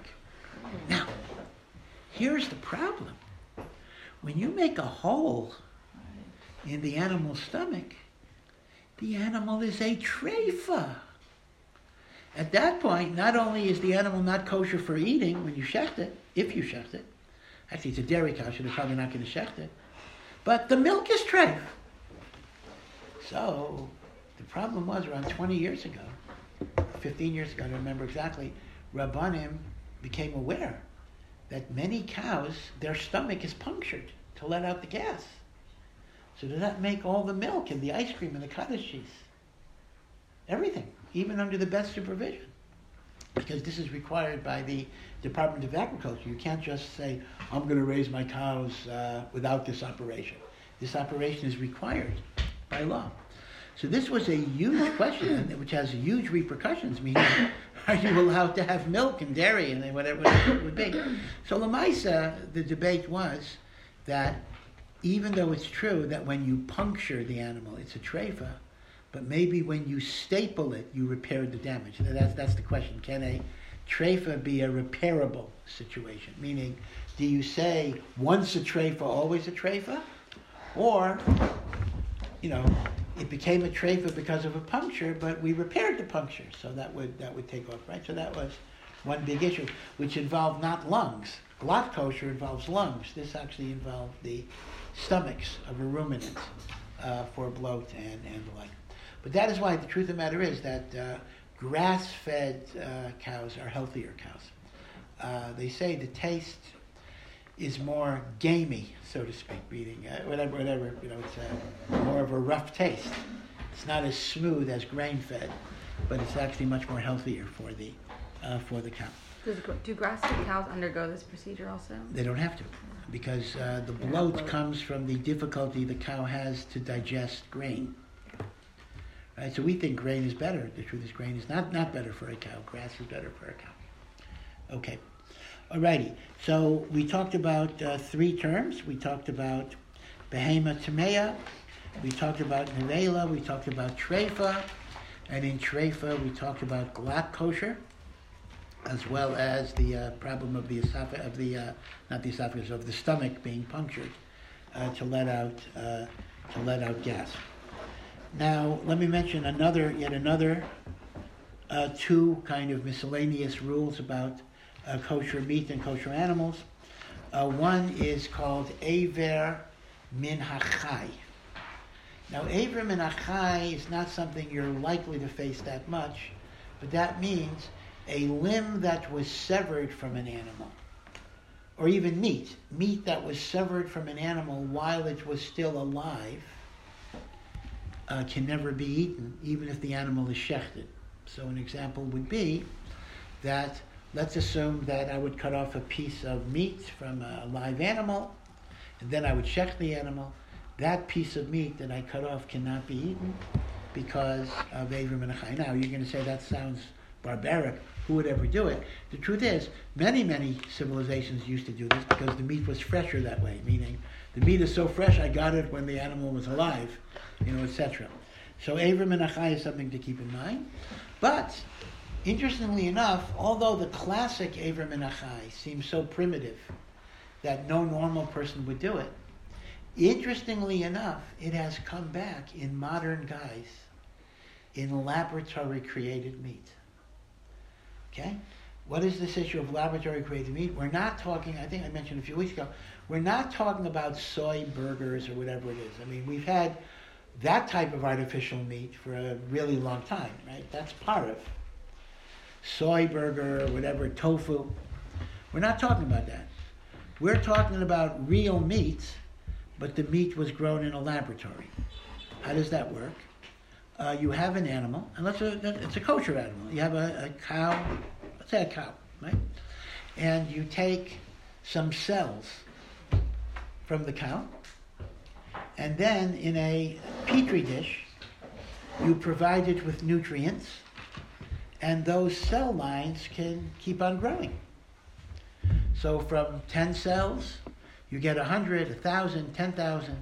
Now, here's the problem. When you make a hole in the animal's stomach, the animal is a treifa. At that point, not only is the animal not kosher for eating when you shecht it, if you shecht it, actually it's a dairy cow, so they're probably not going to shecht it, but the milk is treif. So the problem was around 20 years ago, 15 years ago, I don't remember exactly, Rabbanim became aware that many cows, their stomach is punctured to let out the gas. So does that make all the milk and the ice cream and the cottage cheese? Everything, even under the best supervision. Because this is required by the Department of Agriculture. You can't just say, I'm going to raise my cows uh, without this operation. This operation is required by law. So this was a huge question, which has huge repercussions. Meaning, are you allowed to have milk and dairy and whatever it would be? So Lamaisa, the debate was that even though it's true that when you puncture the animal, it's a treifa, but maybe when you staple it, you repair the damage. That's, that's the question. Can a treifa be a repairable situation? Meaning, do you say once a treifa, always a treifa? Or, you know, it became a treifa because of a puncture, but we repaired the puncture, so that would, that would take off, right? So that was one big issue, which involved not lungs. Glatt kosher involves lungs. This actually involved the stomachs of a ruminant uh, for bloat and, and the like. But that is why the truth of the matter is that uh, grass-fed uh, cows are healthier cows. Uh, they say the taste is more gamey, so to speak, beating uh, whatever, whatever. You know, it's a, more of a rough taste. It's not as smooth as grain-fed, but it's actually much more healthier for the uh, for the cow. Does, do grass-fed cows undergo this procedure also? They don't have to, because uh, the bloat comes from the difficulty the cow has to digest grain. Right, so we think grain is better. The truth is, grain is not, not better for a cow. Grass is better for a cow. Okay. Alrighty. So we talked about uh, three terms. We talked about behema tamea. We talked about nevela. We talked about treifa. And in treifa, we talked about glatt kosher, as well as the uh, problem of the esophagus, of the, uh, not the esophagus, of the stomach being punctured uh, to let out, uh, to let out gas. Now, let me mention another, yet another uh, two kind of miscellaneous rules about uh, kosher meat and kosher animals. Uh, one is called Aver Min Hachai. Now, Aver Min Hachai is not something you're likely to face that much, but that means a limb that was severed from an animal, or even meat, meat that was severed from an animal while it was still alive, uh, can never be eaten, even if the animal is shechted. So, an example would be that let's assume that I would cut off a piece of meat from a live animal, and then I would shecht the animal. That piece of meat that I cut off cannot be eaten because of Aver Min Hachai. Now, you're going to say that sounds barbaric. Who would ever do it? The truth is, many, many civilizations used to do this because the meat was fresher that way, meaning the meat is so fresh I got it when the animal was alive, you know, etc. So Aver Min Hachai is something to keep in mind. But interestingly enough, although the classic Aver Min Hachai seems so primitive that no normal person would do it, interestingly enough, it has come back in modern guise in laboratory created meat. Okay? What is this issue of laboratory created meat? We're not talking, I think I mentioned a few weeks ago, we're not talking about soy burgers or whatever it is. I mean, we've had that type of artificial meat for a really long time, right? That's part of soy burger whatever, tofu. We're not talking about that. We're talking about real meat, but the meat was grown in a laboratory. How does that work? Uh, you have an animal, and let's uh, it's a kosher animal. You have a, a cow, let's say a cow, right? And you take some cells from the cow, and then in a petri dish, you provide it with nutrients, and those cell lines can keep on growing. So from 10 cells, you get 100, 1,000, 10,000,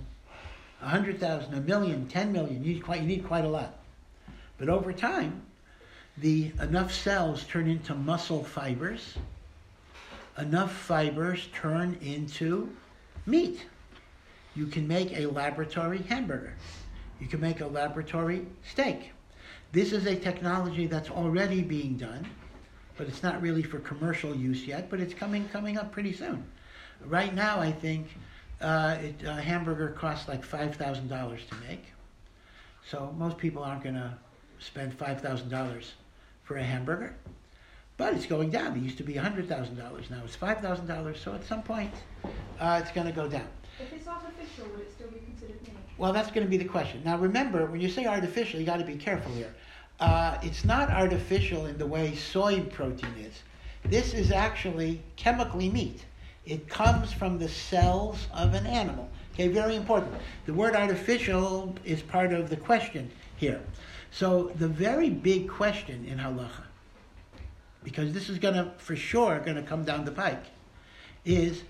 100,000, a million, 10 million. You need, quite, you need quite a lot. But over time, the enough cells turn into muscle fibers. Enough fibers turn into meat. You can make a laboratory hamburger. You can make a laboratory steak. This is a technology that's already being done, but it's not really for commercial use yet, but it's coming coming up pretty soon. Right now, I think uh, it, a hamburger costs like $5,000 to make. So most people aren't going to spend $5,000 for a hamburger. But it's going down. It used to be $100,000. Now it's $5,000. So at some point, uh, it's going to go down. If it's artificial, would it still be considered meat? Well, that's going to be the question. Now, remember, when you say artificial, you got to be careful here. Uh, it's not artificial in the way soy protein is. This is actually chemically meat. It comes from the cells of an animal. Okay, very important. The word artificial is part of the question here. So the very big question in halacha, because this is going to, for sure, going to come down the pike, is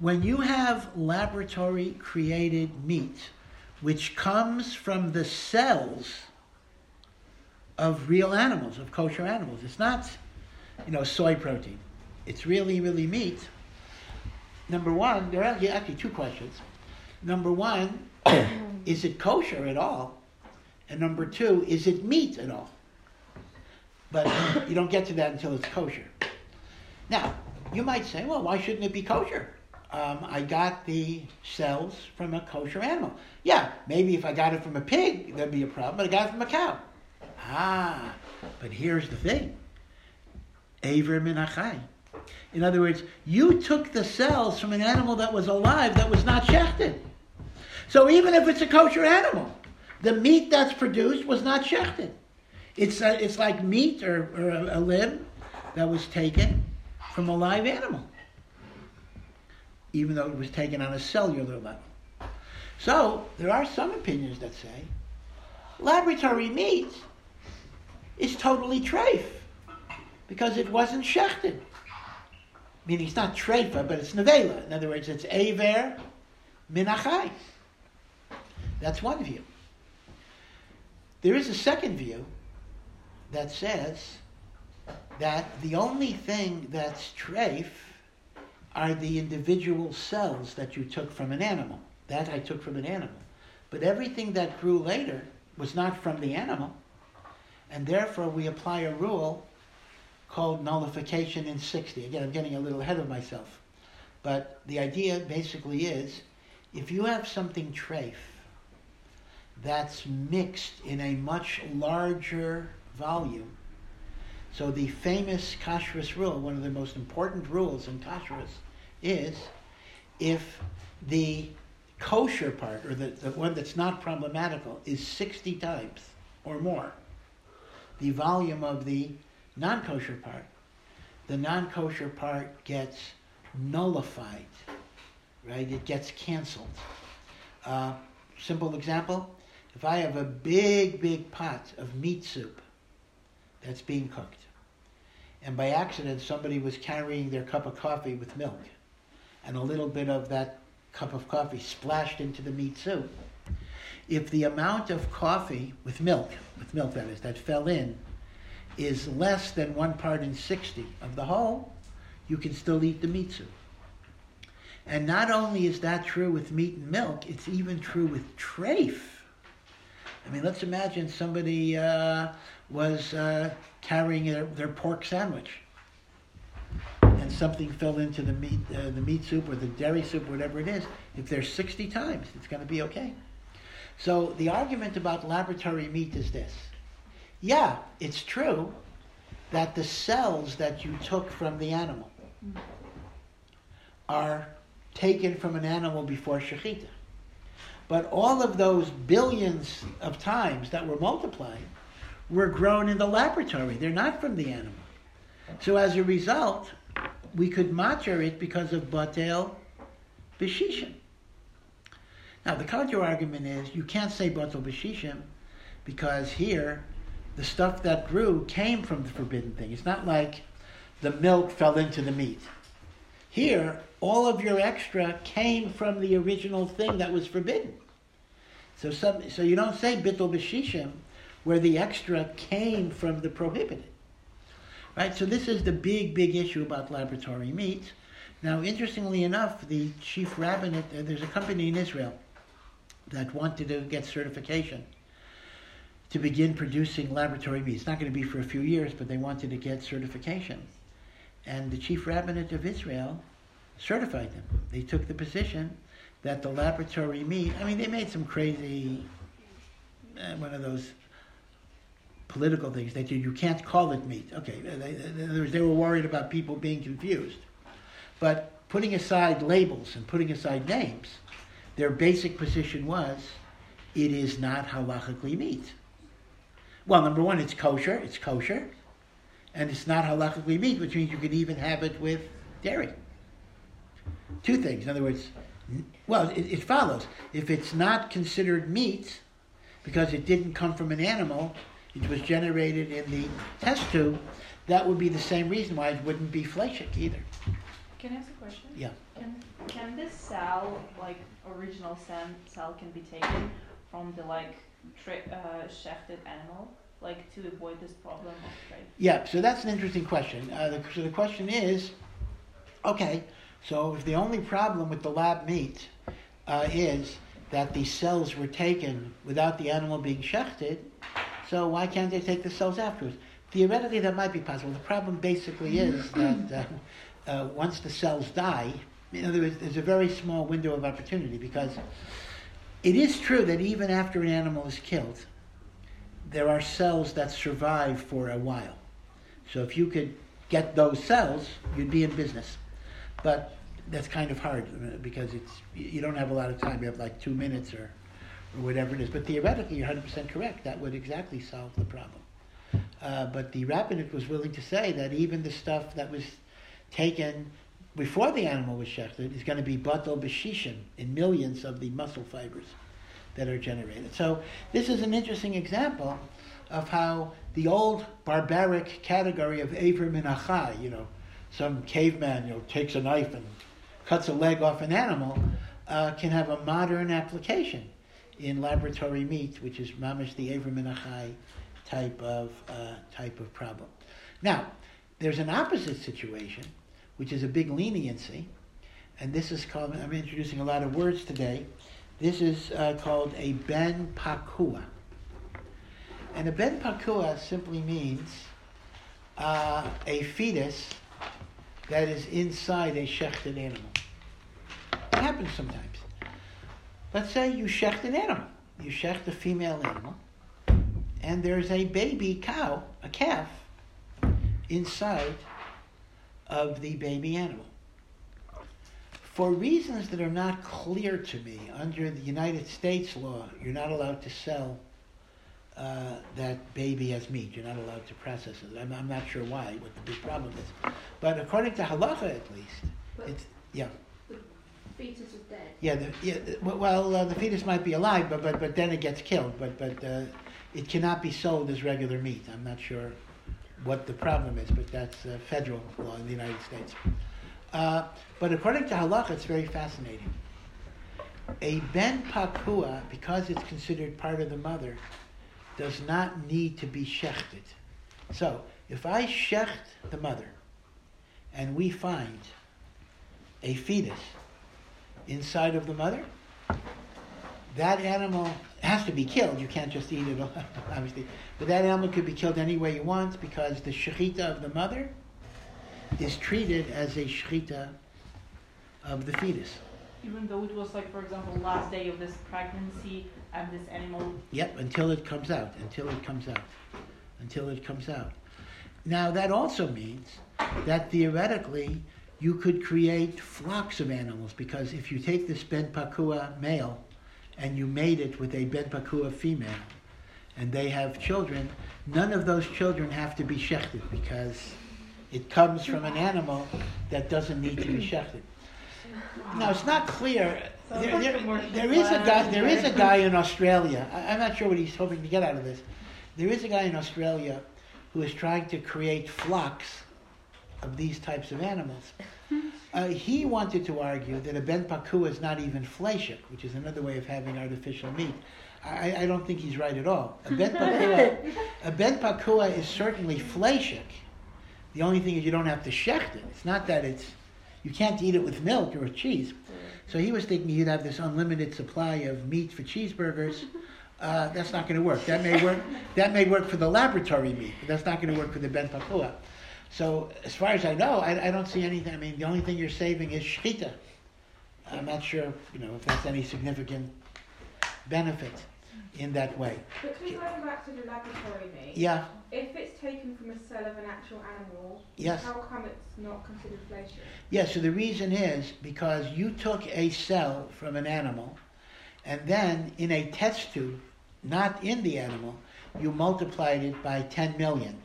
when you have laboratory created meat, which comes from the cells of real animals, of kosher animals, it's not, you know, soy protein. It's really, really meat. Number one, there are actually two questions. Number one, is it kosher at all? And number two, is it meat at all? But you don't get to that until it's kosher. Now, you might say, well, why shouldn't it be kosher? Um, I got the cells from a kosher animal. Yeah, maybe if I got it from a pig, there'd be a problem, but I got it from a cow. Ah, but here's the thing. Aver Min Hachai. In other words, you took the cells from an animal that was alive that was not shechted. So even if it's a kosher animal, the meat that's produced was not shechted. It's, a, it's like meat or, or a, a limb that was taken from a live animal, even though it was taken on a cellular level. So there are some opinions that say laboratory meat is totally treif because it wasn't shechted. Meaning it's not treifa, but it's nevela. In other words, it's aver minachai. That's one view. There is a second view that says that the only thing that's treif are the individual cells that you took from an animal. That I took from an animal. But everything that grew later was not from the animal. And therefore, we apply a rule called nullification in 60. Again, I'm getting a little ahead of myself. But the idea basically is if you have something treif, that's mixed in a much larger volume. So the famous kashrus rule, one of the most important rules in kashrus, is if the kosher part, or the, the one that's not problematical, is 60 times or more the volume of the non kosher part, the non kosher part gets nullified, right? It gets canceled. Uh, simple example if I have a big, big pot of meat soup that's being cooked, and by accident somebody was carrying their cup of coffee with milk, and a little bit of that cup of coffee splashed into the meat soup, if the amount of coffee with milk, with milk that is, that fell in, is less than one part in 60 of the whole, you can still eat the meat soup. And not only is that true with meat and milk, it's even true with treif. I mean, let's imagine somebody uh, was uh, carrying their, their pork sandwich and something fell into the meat, uh, the meat soup or the dairy soup, whatever it is. If there's 60 times, it's going to be okay. So the argument about laboratory meat is this. Yeah, it's true that the cells that you took from the animal are taken from an animal before shechita. But all of those billions of times that were multiplied were grown in the laboratory. They're not from the animal. So as a result, we could matter it because of batel b'shishim. Now the counter argument is you can't say batel b'shishim because here the stuff that grew came from the forbidden thing. It's not like the milk fell into the meat. Here, all of your extra came from the original thing that was forbidden. So, some, so you don't say bittul b'shishim where the extra came from the prohibited. Right? So this is the big, big issue about laboratory meat. Now, interestingly enough, the chief rabbinate, uh, there's a company in Israel that wanted to get certification to begin producing laboratory meat. It's not going to be for a few years, but they wanted to get certification. And the chief rabbinate of Israel certified them. They took the position that the laboratory meat, I mean, they made some crazy, uh, one of those political things that you, you can't call it meat. Okay, they, they, they were worried about people being confused. But putting aside labels and putting aside names, their basic position was it is not halachically meat. Well, number one, it's kosher, it's kosher, and it's not halachically meat, which means you can even have it with dairy. Two things. In other words, well, it, it follows. If it's not considered meat because it didn't come from an animal, it was generated in the test tube, that would be the same reason why it wouldn't be fleishik either. Can I ask a question? Yeah. Can, can this cell, like original cell, cell can be taken from the like tra- uh, shafted animal, like to avoid this problem of trade? Yeah, so that's an interesting question. Uh, the, so the question is, okay, so if the only problem with the lab meat uh, is that the cells were taken without the animal being shechted, so why can't they take the cells afterwards? Theoretically, that might be possible. The problem basically is that uh, uh, once the cells die, in other words, there's a very small window of opportunity because it is true that even after an animal is killed, there are cells that survive for a while. So if you could get those cells, you'd be in business. But that's kind of hard uh, because it's you don't have a lot of time. You have like two minutes or, or whatever it is. But theoretically, you're 100% correct. That would exactly solve the problem. Uh, but the rabbinate was willing to say that even the stuff that was taken before the animal was shechted is going to be batal b'shishim in millions of the muscle fibers that are generated. So this is an interesting example of how the old barbaric category of Aver Minachai, you know, some caveman, you know, takes a knife and cuts a leg off an animal, uh, can have a modern application in laboratory meat, which is mamish the Aver Minachai type of uh, type of problem. Now, there's an opposite situation, which is a big leniency, and this is called. I'm introducing a lot of words today. This is uh, called a ben pakua, and a ben pakua simply means uh, a fetus that is inside a shechted animal. It happens sometimes. Let's say you shecht an animal. you shecht the female animal, and there's a baby cow, a calf, inside of the baby animal. For reasons that are not clear to me, under the United States law, you're not allowed to sell uh, that baby as meat. You're not allowed to process it. I'm, I'm not sure why, what the big problem is. But according to halacha, at least, But it's yeah. Fetus is dead. Yeah, the, yeah. Well, uh, the fetus might be alive, but but but then it gets killed. But but uh, it cannot be sold as regular meat. I'm not sure what the problem is, but that's uh, federal law in the United States. Uh, but according to halacha, it's very fascinating. A ben pakua, because it's considered part of the mother, does not need to be shechted. So if I shecht the mother, and we find a fetus inside of the mother, that animal has to be killed. You can't just eat it, obviously. But that animal could be killed any way you want because the shechita of the mother is treated as a shechita of the fetus. Even though it was like, for example, last day of this pregnancy and this animal. Yep, until it comes out, until it comes out, until it comes out. Now, that also means that theoretically you could create flocks of animals because if you take this Ben Pakua male and you mate it with a Ben Pakua female and they have children, none of those children have to be shechted because it comes from an animal that doesn't need to be shechted. Now, it's not clear. There, there, there is a guy. There is a guy in Australia. I, I'm not sure what he's hoping to get out of this. There is a guy in Australia who is trying to create flocks of these types of animals. Uh, he wanted to argue that a ben pakua is not even fleshik, which is another way of having artificial meat. I, I don't think he's right at all. A ben pakua, a ben pakua is certainly fleshik. The only thing is you don't have to shecht it. It's not that it's you can't eat it with milk or with cheese. So he was thinking you'd have this unlimited supply of meat for cheeseburgers. Uh, that's not going to work. That may work. That may work for the laboratory meat, but that's not going to work for the ben pakua. So as far as I know, I, I don't see anything. I mean, the only thing you're saving is shechita. I'm not sure, you know, if that's any significant benefit in that way. But to be going back to the laboratory meat, Yeah, if it's taken from a cell of an actual animal, Yes. how come it's not considered fleshy? Yeah, so the reason is because you took a cell from an animal and then in a test tube, not in the animal, you multiplied it by 10 million.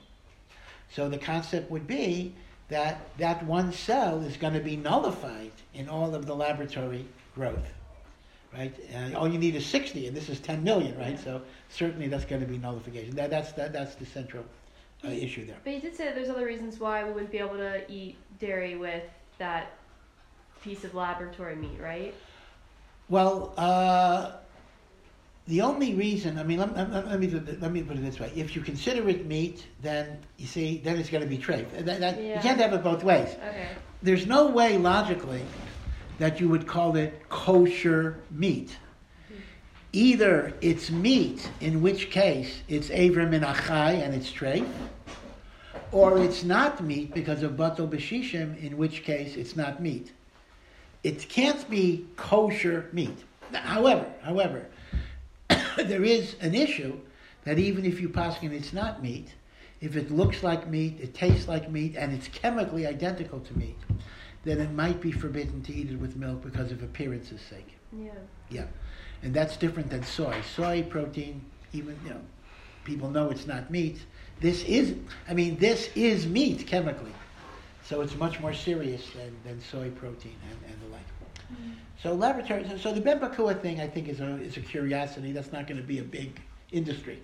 So the concept would be that that one cell is going to be nullified in all of the laboratory growth. Right? Uh, all you need is 60, and this is 10 million, right? So certainly that's going to be nullification. That, that's, that, that's the central uh, issue there. But you did say that there's other reasons why we wouldn't be able to eat dairy with that piece of laboratory meat, right? Well, uh, the only reason, I mean, let, let, let me let me put it this way: if you consider it meat, then you see, then it's going to be treif. That, that, You can't have it both ways. Okay. There's no way logically that you would call it kosher meat. Either it's meat, in which case it's aver min hachai and it's treif, or it's not meat because of batal b'shishim, in which case it's not meat. It can't be kosher meat. However, however, there is an issue that even if you paskin it's not meat, if it looks like meat, it tastes like meat, and it's chemically identical to meat, then it might be forbidden to eat it with milk because of appearance's sake. Yeah. Yeah, and that's different than soy. Soy protein, even you know, people know it's not meat. This is, I mean, this is meat chemically, so it's much more serious than, than soy protein and, and the like. Mm-hmm. So laboratory, so, so the Ben Pakua thing, I think, is a is a curiosity. That's not going to be a big industry,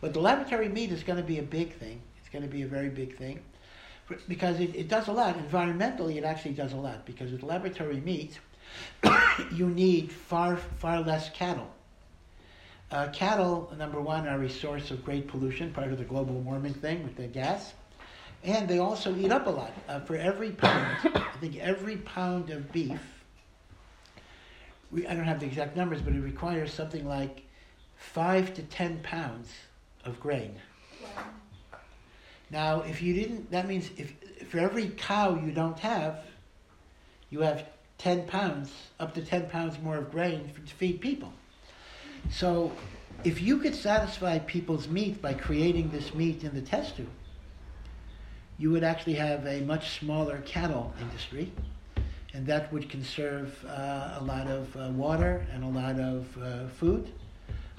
but the laboratory meat is going to be a big thing. It's going to be a very big thing For- because it, it does a lot. Environmentally, it actually does a lot because with laboratory meat, you need far far less cattle. Uh, cattle, number one, are a source of great pollution, part of the global warming thing with the gas, and they also eat up a lot. Uh, for every pound, I think every pound of beef, we, I don't have the exact numbers, but it requires something like five to ten pounds of grain. Now, if you didn't, that means if for every cow you don't have, you have 10 pounds, up to 10 pounds more of grain to feed people. So, if you could satisfy people's meat by creating this meat in the test tube, you would actually have a much smaller cattle industry, and that would conserve uh, a lot of uh, water and a lot of uh, food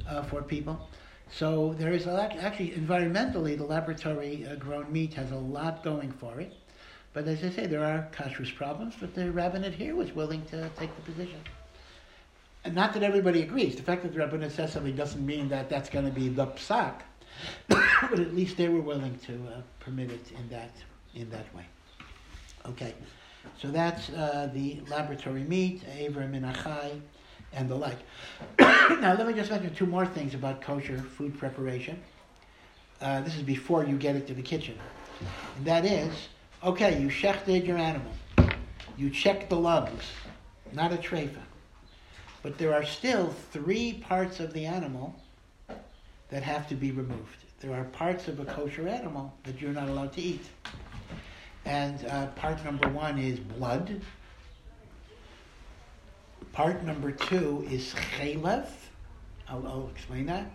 uh, for people. So there is a lot, actually environmentally, the laboratory uh, grown meat has a lot going for it. But as I say, there are kashrus problems, but the rabbinate here was willing to take the position. And not that everybody agrees. The fact that the rabbinate says something doesn't mean that that's going to be the psak, but at least they were willing to uh, permit it in that in that way. Okay, so that's uh, the laboratory meat, Aver Min Hachai, and the like. now let me just mention two more things about kosher food preparation. Uh, this is before you get it to the kitchen, and that is okay. You shechted your animal, you check the lungs, not a treifa. But there are still three parts of the animal that have to be removed. There are parts of a kosher animal that you're not allowed to eat. And uh, part number one is blood. Part number two is chalev. I'll, I'll explain that.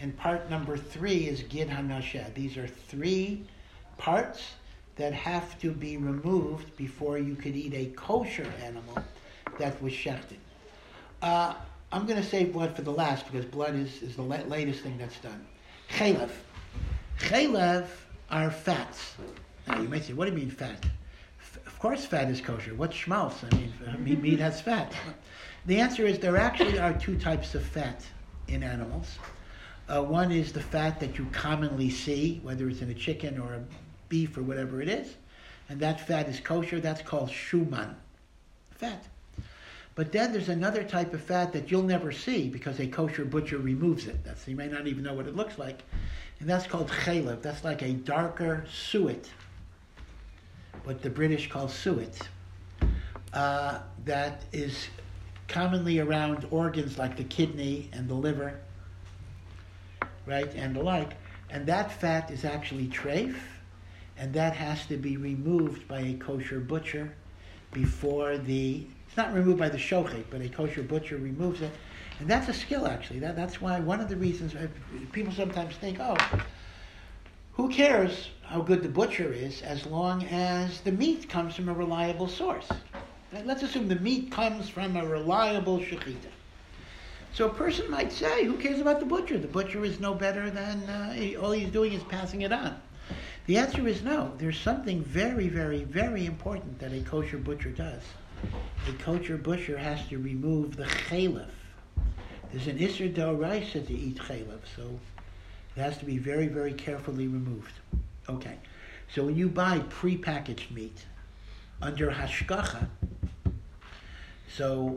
And part number three is gid hanasheh. These are three parts that have to be removed before you could eat a kosher animal that was shechted. Uh, I'm going to save blood for the last because blood is, is the la- latest thing that's done. Chalev. Chalev are fats. Now you might say, what do you mean fat? Of course fat is kosher. What's schmaltz? I mean, meat, meat has fat. The answer is there actually are two types of fat in animals. Uh, one is the fat that you commonly see, whether it's in a chicken or a beef or whatever it is, and that fat is kosher. That's called shuman, fat. But then there's another type of fat that you'll never see because a kosher butcher removes it. That's you may not even know what it looks like, and that's called chalev. That's like a darker suet, what the British call suet. Uh, that is commonly around organs like the kidney and the liver, right, and the like. And that fat is actually treif, and that has to be removed by a kosher butcher before the it's not removed by the shochet, but a kosher butcher removes it. And that's a skill, actually. That, that's why one of the reasons uh, people sometimes think, oh, who cares how good the butcher is as long as the meat comes from a reliable source? Let's assume the meat comes from a reliable shechita. So a person might say, who cares about the butcher? The butcher is no better than, uh, all he's doing is passing it on. The answer is no. There's something very, very, very important that a kosher butcher does a kosher butcher has to remove the chalev. There's an Isser Doraisa to eat chalev, so it has to be very, very carefully removed. Okay, so when you buy prepackaged meat under hashgacha, so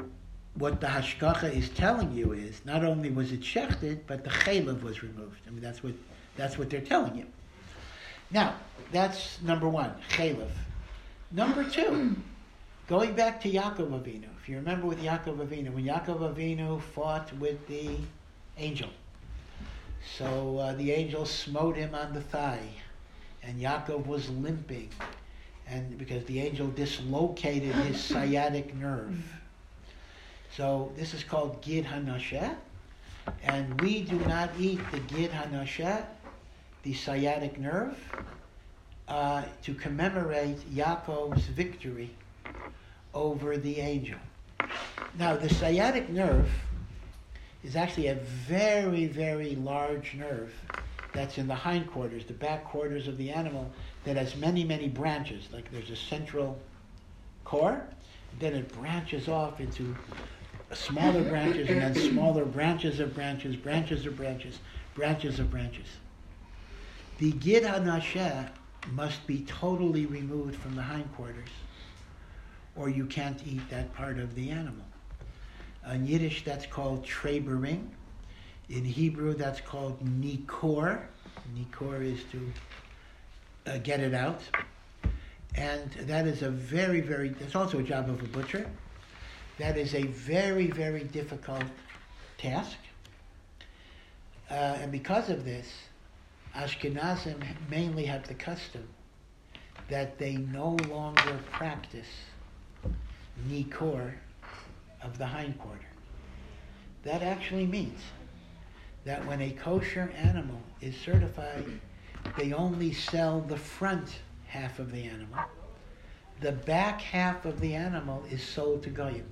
what the hashgacha is telling you is not only was it shechted, but the chalev was removed. I mean, that's what that's what they're telling you. Now, that's number one, chalev. Number two. Going back to Yaakov Avinu, if you remember with Yaakov Avinu, when Yaakov Avinu fought with the angel, so uh, the angel smote him on the thigh, and Yaakov was limping, and because the angel dislocated his sciatic nerve. So this is called Gid Hanasheh, and we do not eat the Gid Hanasheh, the sciatic nerve, uh, to commemorate Yaakov's victory over the angel. Now, the sciatic nerve is actually a very, very large nerve that's in the hindquarters, the back quarters of the animal, that has many, many branches. Like there's a central core, then it branches off into smaller branches, and then smaller branches of branches, branches of branches, branches of branches. The Gid HaNasheh must be totally removed from the hindquarters or you can't eat that part of the animal. In Yiddish, that's called trebering. In Hebrew, that's called nikor. Nikor is to uh, get it out. And that is a very, very, it's also a job of a butcher. That is a very, very difficult task. Uh, and because of this, Ashkenazim mainly have the custom that they no longer practice nikor of the hindquarter. That actually means that when a kosher animal is certified, they only sell the front half of the animal. The back half of the animal is sold to goyim.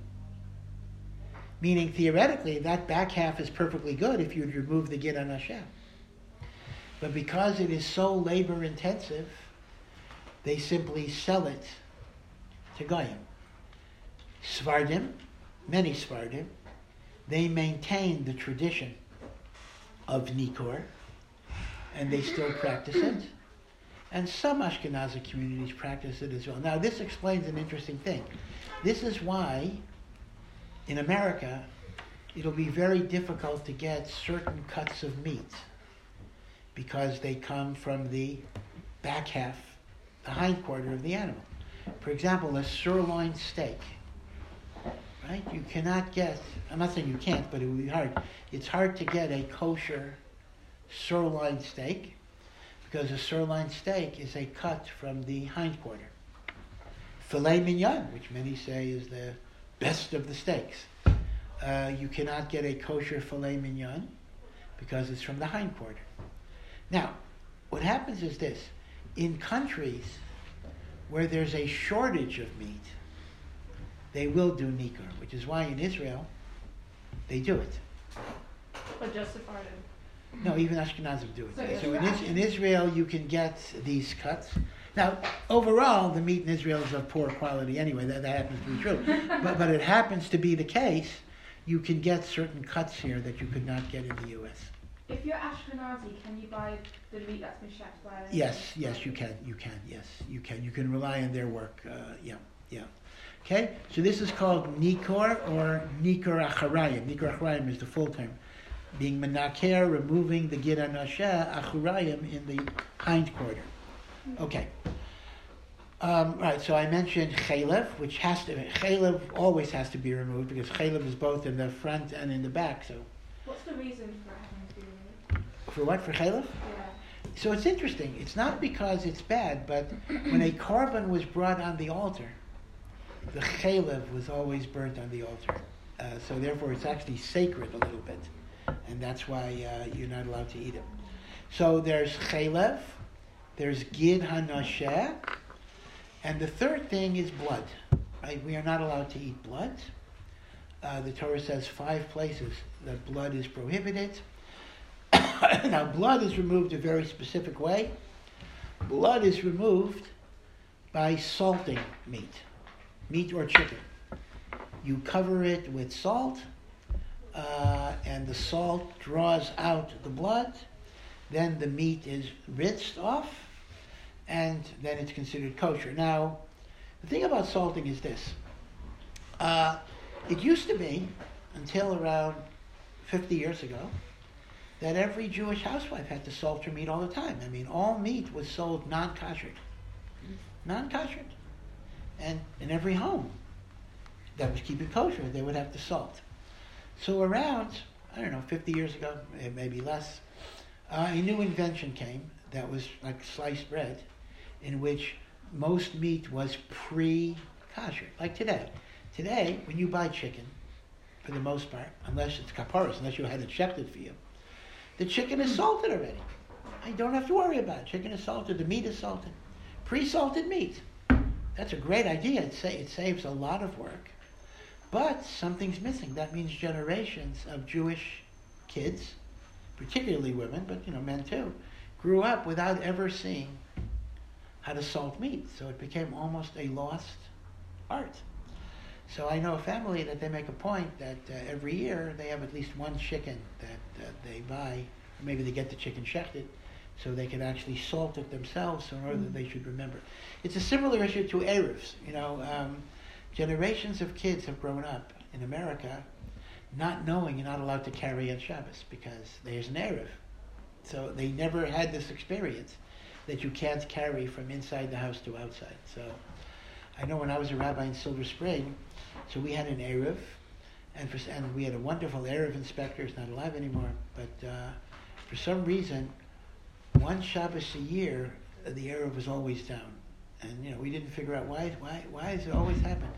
Meaning, theoretically, that back half is perfectly good if you'd remove the gid hanasheh. But because it is so labor intensive, they simply sell it to goyim. Sephardim, many Sephardim, they maintain the tradition of Nikor, and they still practice it. And some Ashkenazi communities practice it as well. Now, this explains an interesting thing. This is why, in America, it'll be very difficult to get certain cuts of meat because they come from the back half, the hind quarter of the animal. For example, a sirloin steak. Right? You cannot get, I'm not saying you can't, but it would be hard. It's hard to get a kosher sirloin steak because a sirloin steak is a cut from the hind quarter. Filet mignon, which many say is the best of the steaks. Uh, you cannot get a kosher filet mignon because it's from the hind quarter. Now, what happens is this in countries where there's a shortage of meat, they will do nikor, which is why in Israel they do it. But just Sephardim. No, even Ashkenazim do it. it's So in, Is- in Israel, you can get these cuts. Now, overall, the meat in Israel is of poor quality anyway. That, that happens to be true. but, but it happens to be the case. You can get certain cuts here that you could not get in the U.S. If you're Ashkenazi, can you buy the meat that's been chefed by? Yes, yes, you can. You can. Yes, you can. You can rely on their work. Uh, yeah, yeah. Okay, so this is called nikor or nikor acharayim. Nikor acharayim is the full term, being menaker, removing the gid hanasheh acharayim in the hind quarter. Okay. Um, right, so I mentioned chalev, which has to chalev always has to be removed because chalev is both in the front and in the back. So What's the reason for having to be removed? for what for chalev? Yeah. So it's interesting. It's not because it's bad, but when a korban was brought on the altar, the chalev was always burnt on the altar. Uh, so therefore, it's actually sacred a little bit, and that's why uh, you're not allowed to eat it. So there's chalev, there's gid hanasheh, and the third thing is blood. Right? We are not allowed to eat blood. Uh, the Torah says five places that blood is prohibited. now, blood is removed a very specific way. Blood is removed by salting meat, meat or chicken. You cover it with salt, uh, and the salt draws out the blood. Then the meat is rinsed off, and then it's considered kosher. Now, the thing about salting is this. Uh, it used to be, until around 50 years ago, that every Jewish housewife had to salt her meat all the time. I mean, all meat was sold non-kosher, non-kosher, and in every home that was keeping kosher, they would have to salt. So around, I don't know, 50 years ago, eh, maybe less, uh, a new invention came that was like sliced bread, in which most meat was pre-kosher, like today. Today, when you buy chicken, for the most part, unless it's kaparos, unless you had it shechted for you, the chicken is salted already. I don't have to worry about it. Chicken is salted. The meat is salted. Pre-salted meat. That's a great idea. It, sa- it saves a lot of work. But something's missing. That means generations of Jewish kids, particularly women, but you know men too, grew up without ever seeing how to salt meat. So it became almost a lost art. So I know a family that they make a point that uh, every year they have at least one chicken that uh, they buy, or maybe they get the chicken shechted, so they can actually salt it themselves in order that they should remember. It's a similar issue to Eruvs. You know, um, generations of kids have grown up in America not knowing you're not allowed to carry on Shabbos because there's an Eruv. So they never had this experience that you can't carry from inside the house to outside. So I know when I was a rabbi in Silver Spring, so we had an Eruv, and, for, and we had a wonderful Eruv inspector, he's not alive anymore, but uh, for some reason, one Shabbos a year, the Eruv was always down. And, you know, we didn't figure out why, why, why does it always happen?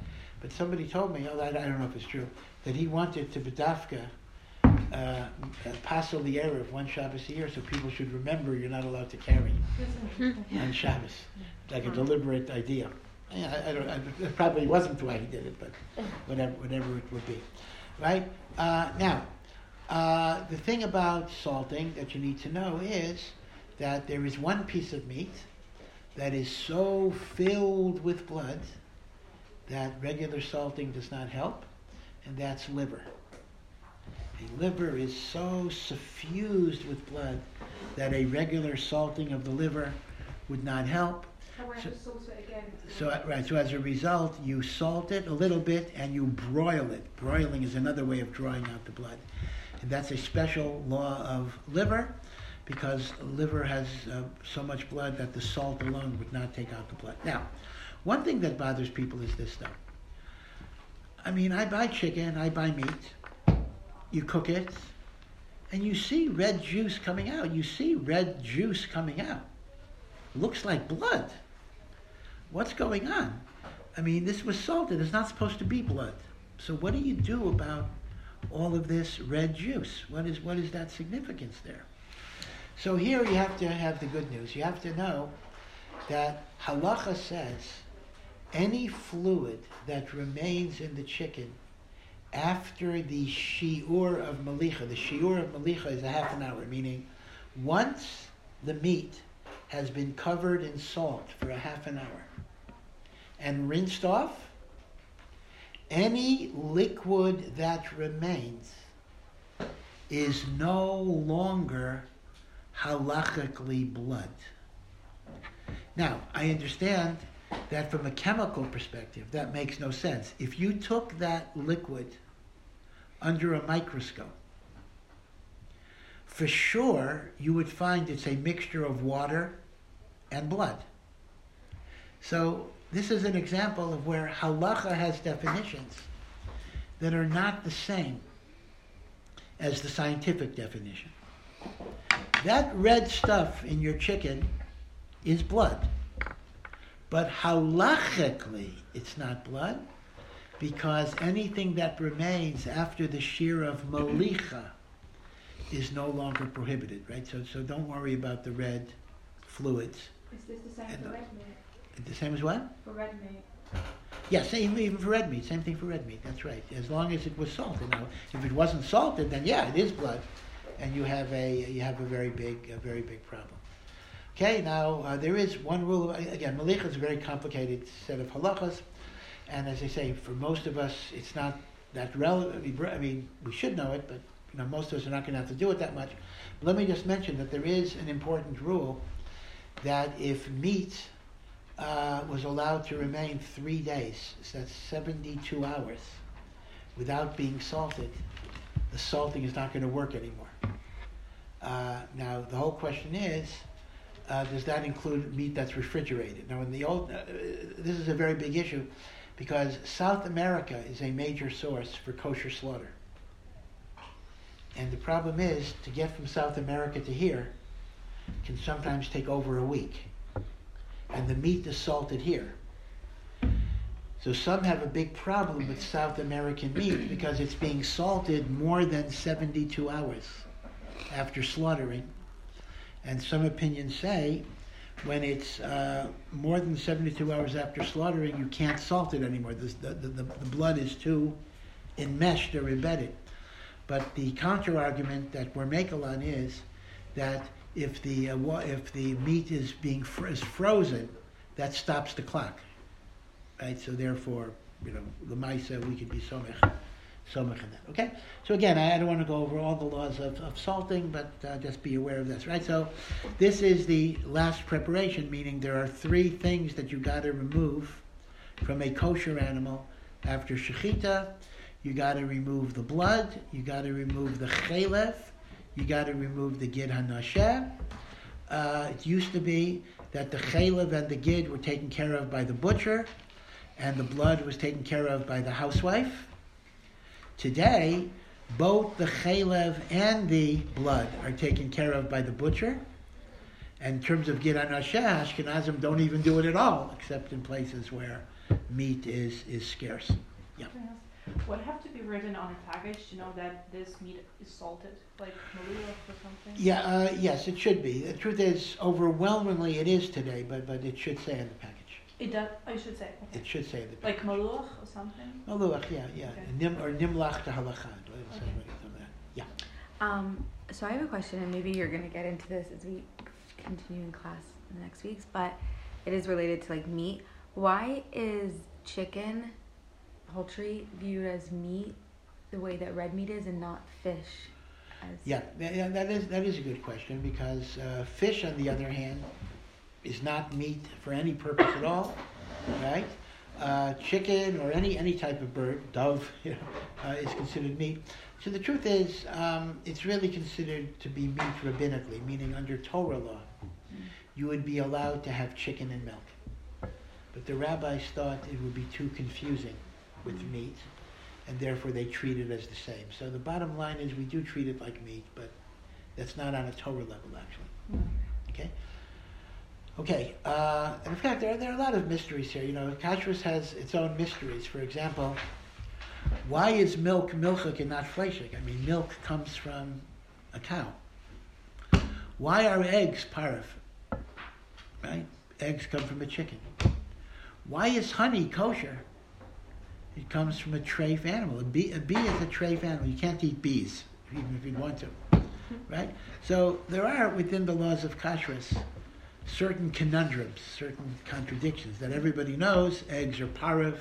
But somebody told me, oh, I, I don't know if it's true, that he wanted to Bedafka uh, uh, passel the eruv of one Shabbos a year, so people should remember you're not allowed to carry on Shabbos, like a deliberate idea. Yeah, I, I don't, I, it probably wasn't why he did it, but whatever, whatever it would be, right? Uh, now, uh, the thing about salting that you need to know is that there is one piece of meat that is so filled with blood that regular salting does not help, and that's liver. The liver is so suffused with blood that a regular salting of the liver would not help. So- just salt it again. So, right, so as a result, you salt it a little bit and you broil it. Broiling is another way of drawing out the blood. And that's a special law of liver because liver has uh, so much blood that the salt alone would not take out the blood. Now, one thing that bothers people is this though. I mean, I buy chicken, I buy meat, you cook it, and you see red juice coming out. You see red juice coming out. Looks like blood what's going on? I mean, this was salted. It's not supposed to be blood. So what do you do about all of this red juice? What is what is that significance there? So here you have to have the good news. You have to know that halacha says any fluid that remains in the chicken after the shiur of malicha, the shiur of malicha is a half an hour, meaning once the meat has been covered in salt for a half an hour and rinsed off, any liquid that remains is no longer halachically blood. Now, I understand that from a chemical perspective, that makes no sense. If you took that liquid under a microscope, for sure you would find it's a mixture of water and blood. So this is an example of where halacha has definitions that are not the same as the scientific definition. That red stuff in your chicken is blood. But halachically, it's not blood because anything that remains after the shiur of malicha is no longer prohibited, right? So, so don't worry about the red fluids. Is this the same And for red meat? The same as what? For red meat. Yeah, same even for red meat. Same thing for red meat. That's right. As long as it was salted. Now, if it wasn't salted, then yeah, it is blood, and you have a you have a very big a very big problem. Okay, now uh, there is one rule. Again, malicha is a very complicated set of halachas, and as I say, for most of us, it's not that relevant. I mean, we should know it, but you know, most of us are not going to have to do it that much. But let me just mention that there is an important rule that if meat uh, was allowed to remain three days, so that's 72 hours, without being salted, the salting is not going to work anymore. Uh, now, the whole question is, uh, does that include meat that's refrigerated? Now, in the old, uh, this is a very big issue because South America is a major source for kosher slaughter. And the problem is, to get from South America to here can sometimes take over a week and the meat is salted here. So some have a big problem with South American meat because it's being salted more than 72 hours after slaughtering. And some opinions say when it's uh, more than 72 hours after slaughtering, you can't salt it anymore. The, the, the, the blood is too enmeshed or embedded. But the counter argument that we're making on is that if the uh, if the meat is being fr- is frozen, that stops the clock, right? So therefore, you know, the ma'isa we could be that. Okay. So again, I, don't want to go over all the laws of, of salting, but uh, just be aware of this, right? So this is the last preparation, meaning there are three things that you got to remove from a kosher animal after shechita. You got to remove the blood. You got to remove the chalev. You got to remove the gid hanasheh. Uh, it used to be that the chalev and the gid were taken care of by the butcher, and the blood was taken care of by the housewife. Today, both the chalev and the blood are taken care of by the butcher. And in terms of gid hanasheh, Ashkenazim don't even do it at all, except in places where meat is, is scarce. Ask- What have to be written on a package to know that this meat is salted, like malulach or something? Yeah, uh, yes, it should be. The truth is, overwhelmingly, it is today, but, but it should say in the package. It does. I should say. Okay. It should say the package. Like malulach or something. Malulach, yeah, yeah. Okay. Nim, or nimlach to halacha. Okay. right on that. Yeah. Um, so I have a question, and maybe you're gonna get into this as we continue in class in the next weeks, but it is related to like meat. Why is chicken, poultry viewed as meat the way that red meat is, and not fish? As Yeah, tha- yeah, that is, that is a good question because uh, fish, on the other hand, is not meat for any purpose at all, right? Uh, chicken or any, any type of bird, dove, you know, uh, is considered meat. So the truth is, um, it's really considered to be meat rabbinically, meaning under Torah law, you would be allowed to have chicken and milk. But the rabbis thought it would be too confusing with meat, and therefore they treat it as the same. So the bottom line is we do treat it like meat, but that's not on a Torah level, actually. Okay? Okay, uh, in fact, there are, there are a lot of mysteries here. You know, kashrus has its own mysteries. For example, why is milk milchik and not fleshik? I mean, milk comes from a cow. Why are eggs parv? Right? Eggs come from a chicken. Why is honey kosher? It comes from a trafe animal. A bee, a bee is a trafe animal. You can't eat bees, even if you want to. Right? So there are, within the laws of kashrus, certain conundrums, certain contradictions that everybody knows. Eggs are parv.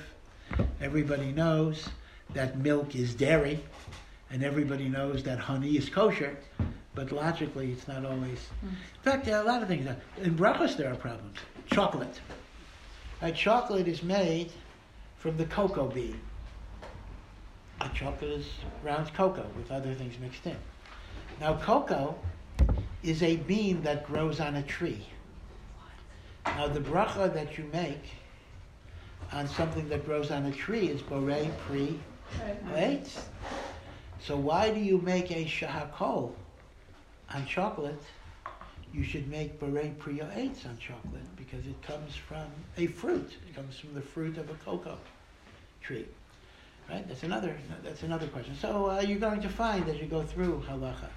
Everybody knows that milk is dairy. And everybody knows that honey is kosher. But logically, it's not always. Hmm. In fact, there are a lot of things. In brachos, there are problems. Chocolate. Right? Chocolate is made from the cocoa bean. A chocolate is ground cocoa with other things mixed in. Now, cocoa is a bean that grows on a tree. Now, the bracha that you make on something that grows on a tree is borei pri Right? So why do you make a shahakol on chocolate? You should make borei pri ha'eitz on chocolate because it comes from a fruit. It comes from the fruit of a cocoa tree. Right? That's another. That's another question. So uh, you're going to find as you go through halacha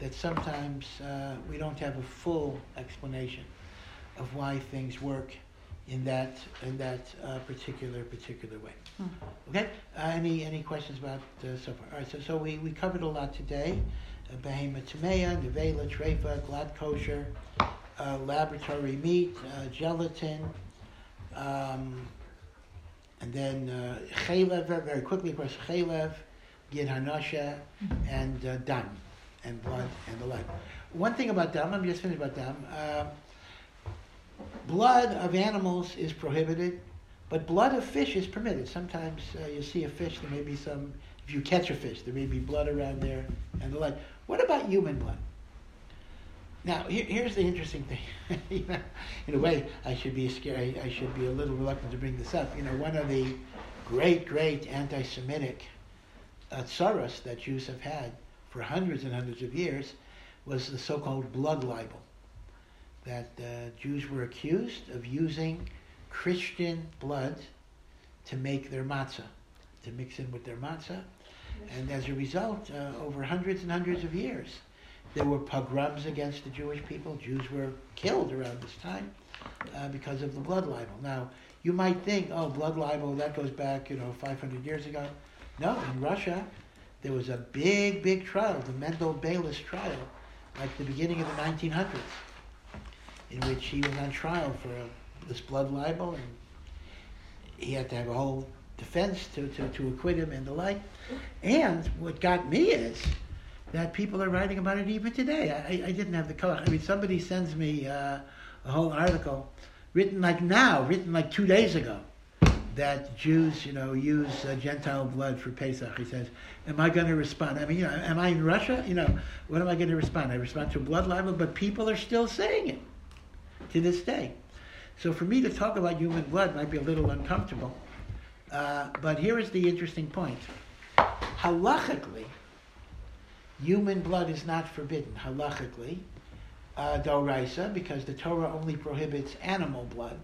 that sometimes uh, we don't have a full explanation of why things work in that in that uh, particular particular way. Okay. Uh, any any questions about uh, so far? All right. So so we, we covered a lot today. Uh, Behema tamea, nevela, trefa, glatt kosher, uh, laboratory meat, uh, gelatin, um, and then uh, chalev. Very, quickly, of course, chalev, gid hanasheh, and uh, dam, and blood and the like. One thing about dam. Me just finish about dam. Blood of animals is prohibited, but blood of fish is permitted. Sometimes uh, you see a fish, there may be some, if you catch a fish, there may be blood around there and the like. What about human blood? Now, here, here's the interesting thing. You know, in a way, I should be scary. I should be a little reluctant to bring this up. You know, one of the great, great anti-Semitic uh, tsaras that Jews have had for hundreds and hundreds of years was the so-called blood libel that uh, Jews were accused of using Christian blood to make their matzah, to mix in with their matzah. And as a result, uh, over hundreds and hundreds of years, there were pogroms against the Jewish people. Jews were killed around this time uh, because of the blood libel. Now, you might think, oh, blood libel, that goes back, you know, 500 years ago. No, in Russia, there was a big, big trial, the Mendel Beilis trial, like the beginning of the 1900s in which he was on trial for uh, this blood libel, and he had to have a whole defense to, to, to acquit him and the like. And what got me is that people are writing about it even today. I, I didn't have the color. I mean, somebody sends me uh, a whole article written like now, written like two days ago, that Jews, you know, use uh, Gentile blood for Pesach. He says, "Am I going to respond? I mean, you know, am I in Russia? You know, what am I going to respond? I respond to blood libel, but people are still saying it to this day. So for me to talk about human blood might be a little uncomfortable. Uh, but here is the interesting point. Halachically, human blood is not forbidden. Halachically, uh, doraisa, because the Torah only prohibits animal blood,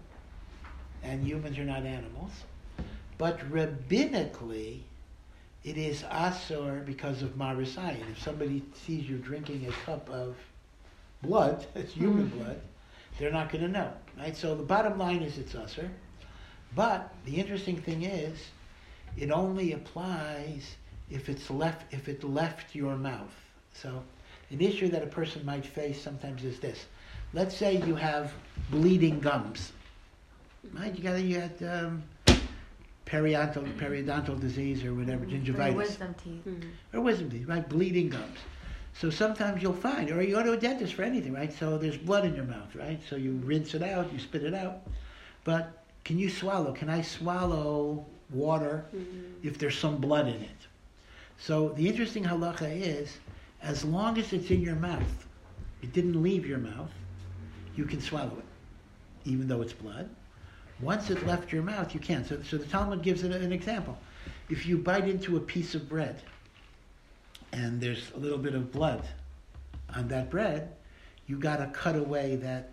and humans are not animals. But rabbinically, it is asur because of marisayin. If somebody sees you drinking a cup of blood, it's human blood, they're not going to know, right? So the bottom line is it's asur. But the interesting thing is, it only applies if it's left if it left your mouth. So an issue that a person might face sometimes is this. Let's say you have bleeding gums. Right? You got you had um, periodontal periodontal disease or whatever, gingivitis. Or gingivitis wisdom teeth. or wisdom teeth, right? Bleeding gums. So sometimes you'll find, or you go to a dentist for anything, right? So there's blood in your mouth, right? So you rinse it out, you spit it out. But can you swallow? Can I swallow water mm-hmm. if there's some blood in it? So the interesting halacha is, as long as it's in your mouth, it didn't leave your mouth, you can swallow it, even though it's blood. Once it left your mouth, you can't. So, so the Talmud gives it an example. If you bite into a piece of bread, and there's a little bit of blood on that bread, you got to cut away that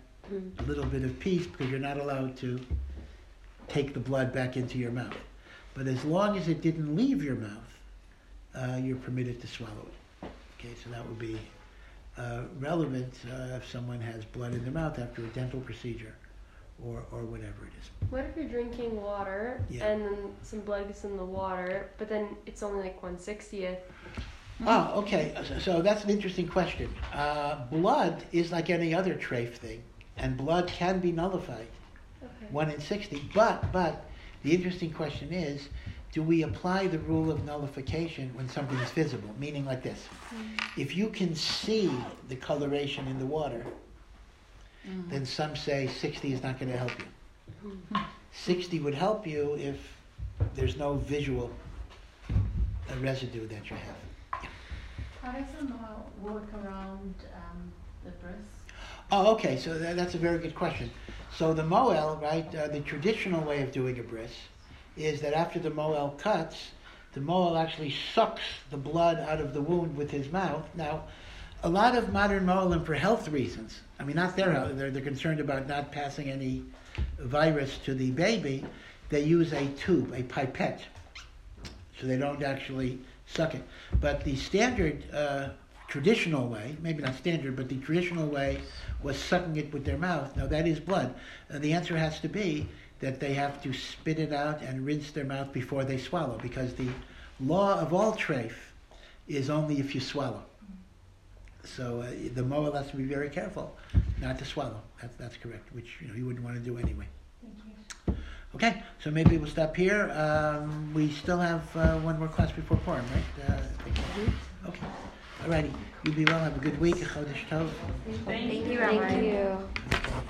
little bit of piece because you're not allowed to take the blood back into your mouth. But as long as it didn't leave your mouth, uh, you're permitted to swallow it. Okay, so that would be uh, relevant uh, if someone has blood in their mouth after a dental procedure or, or whatever it is. What if you're drinking water Yeah. and then some blood gets in the water, but then it's only like one sixtieth? Oh, okay. So- that's an interesting question. Uh, blood is like any other trafe thing, and blood can be nullified. Okay. one in 60. But, but the interesting question is, do we apply the rule of nullification when something is visible? Meaning like this. If you can see the coloration in the water, then some say 60 is not going to help you. 60 would help you if there's no visual uh, residue that you have. How does a moel work around um, the bris? Oh, okay. So that, that's a very good question. So the moel, right? Uh, the traditional way of doing a bris is that after the moel cuts, the moel actually sucks the blood out of the wound with his mouth. Now, a lot of modern moelim, for health reasons, I mean, not their health, they're, they're concerned about not passing any virus to the baby. They use a tube, a pipette, so they don't actually suck it. But the standard, uh, traditional way, maybe not standard, but the traditional way was sucking it with their mouth. Now that is blood. And the answer has to be that they have to spit it out and rinse their mouth before they swallow, because the law of all trafe is only if you swallow. So uh, the moel has to be very careful not to swallow. That's, that's correct, which you know you wouldn't want to do anyway. Thank you. Okay, so maybe we'll stop here. Um, we still have uh, one more class before Purim, right? Uh, I think. Okay. Alrighty. You be well. Have a good week. Chodesh Tov. Thank Thank you. you, Thank you.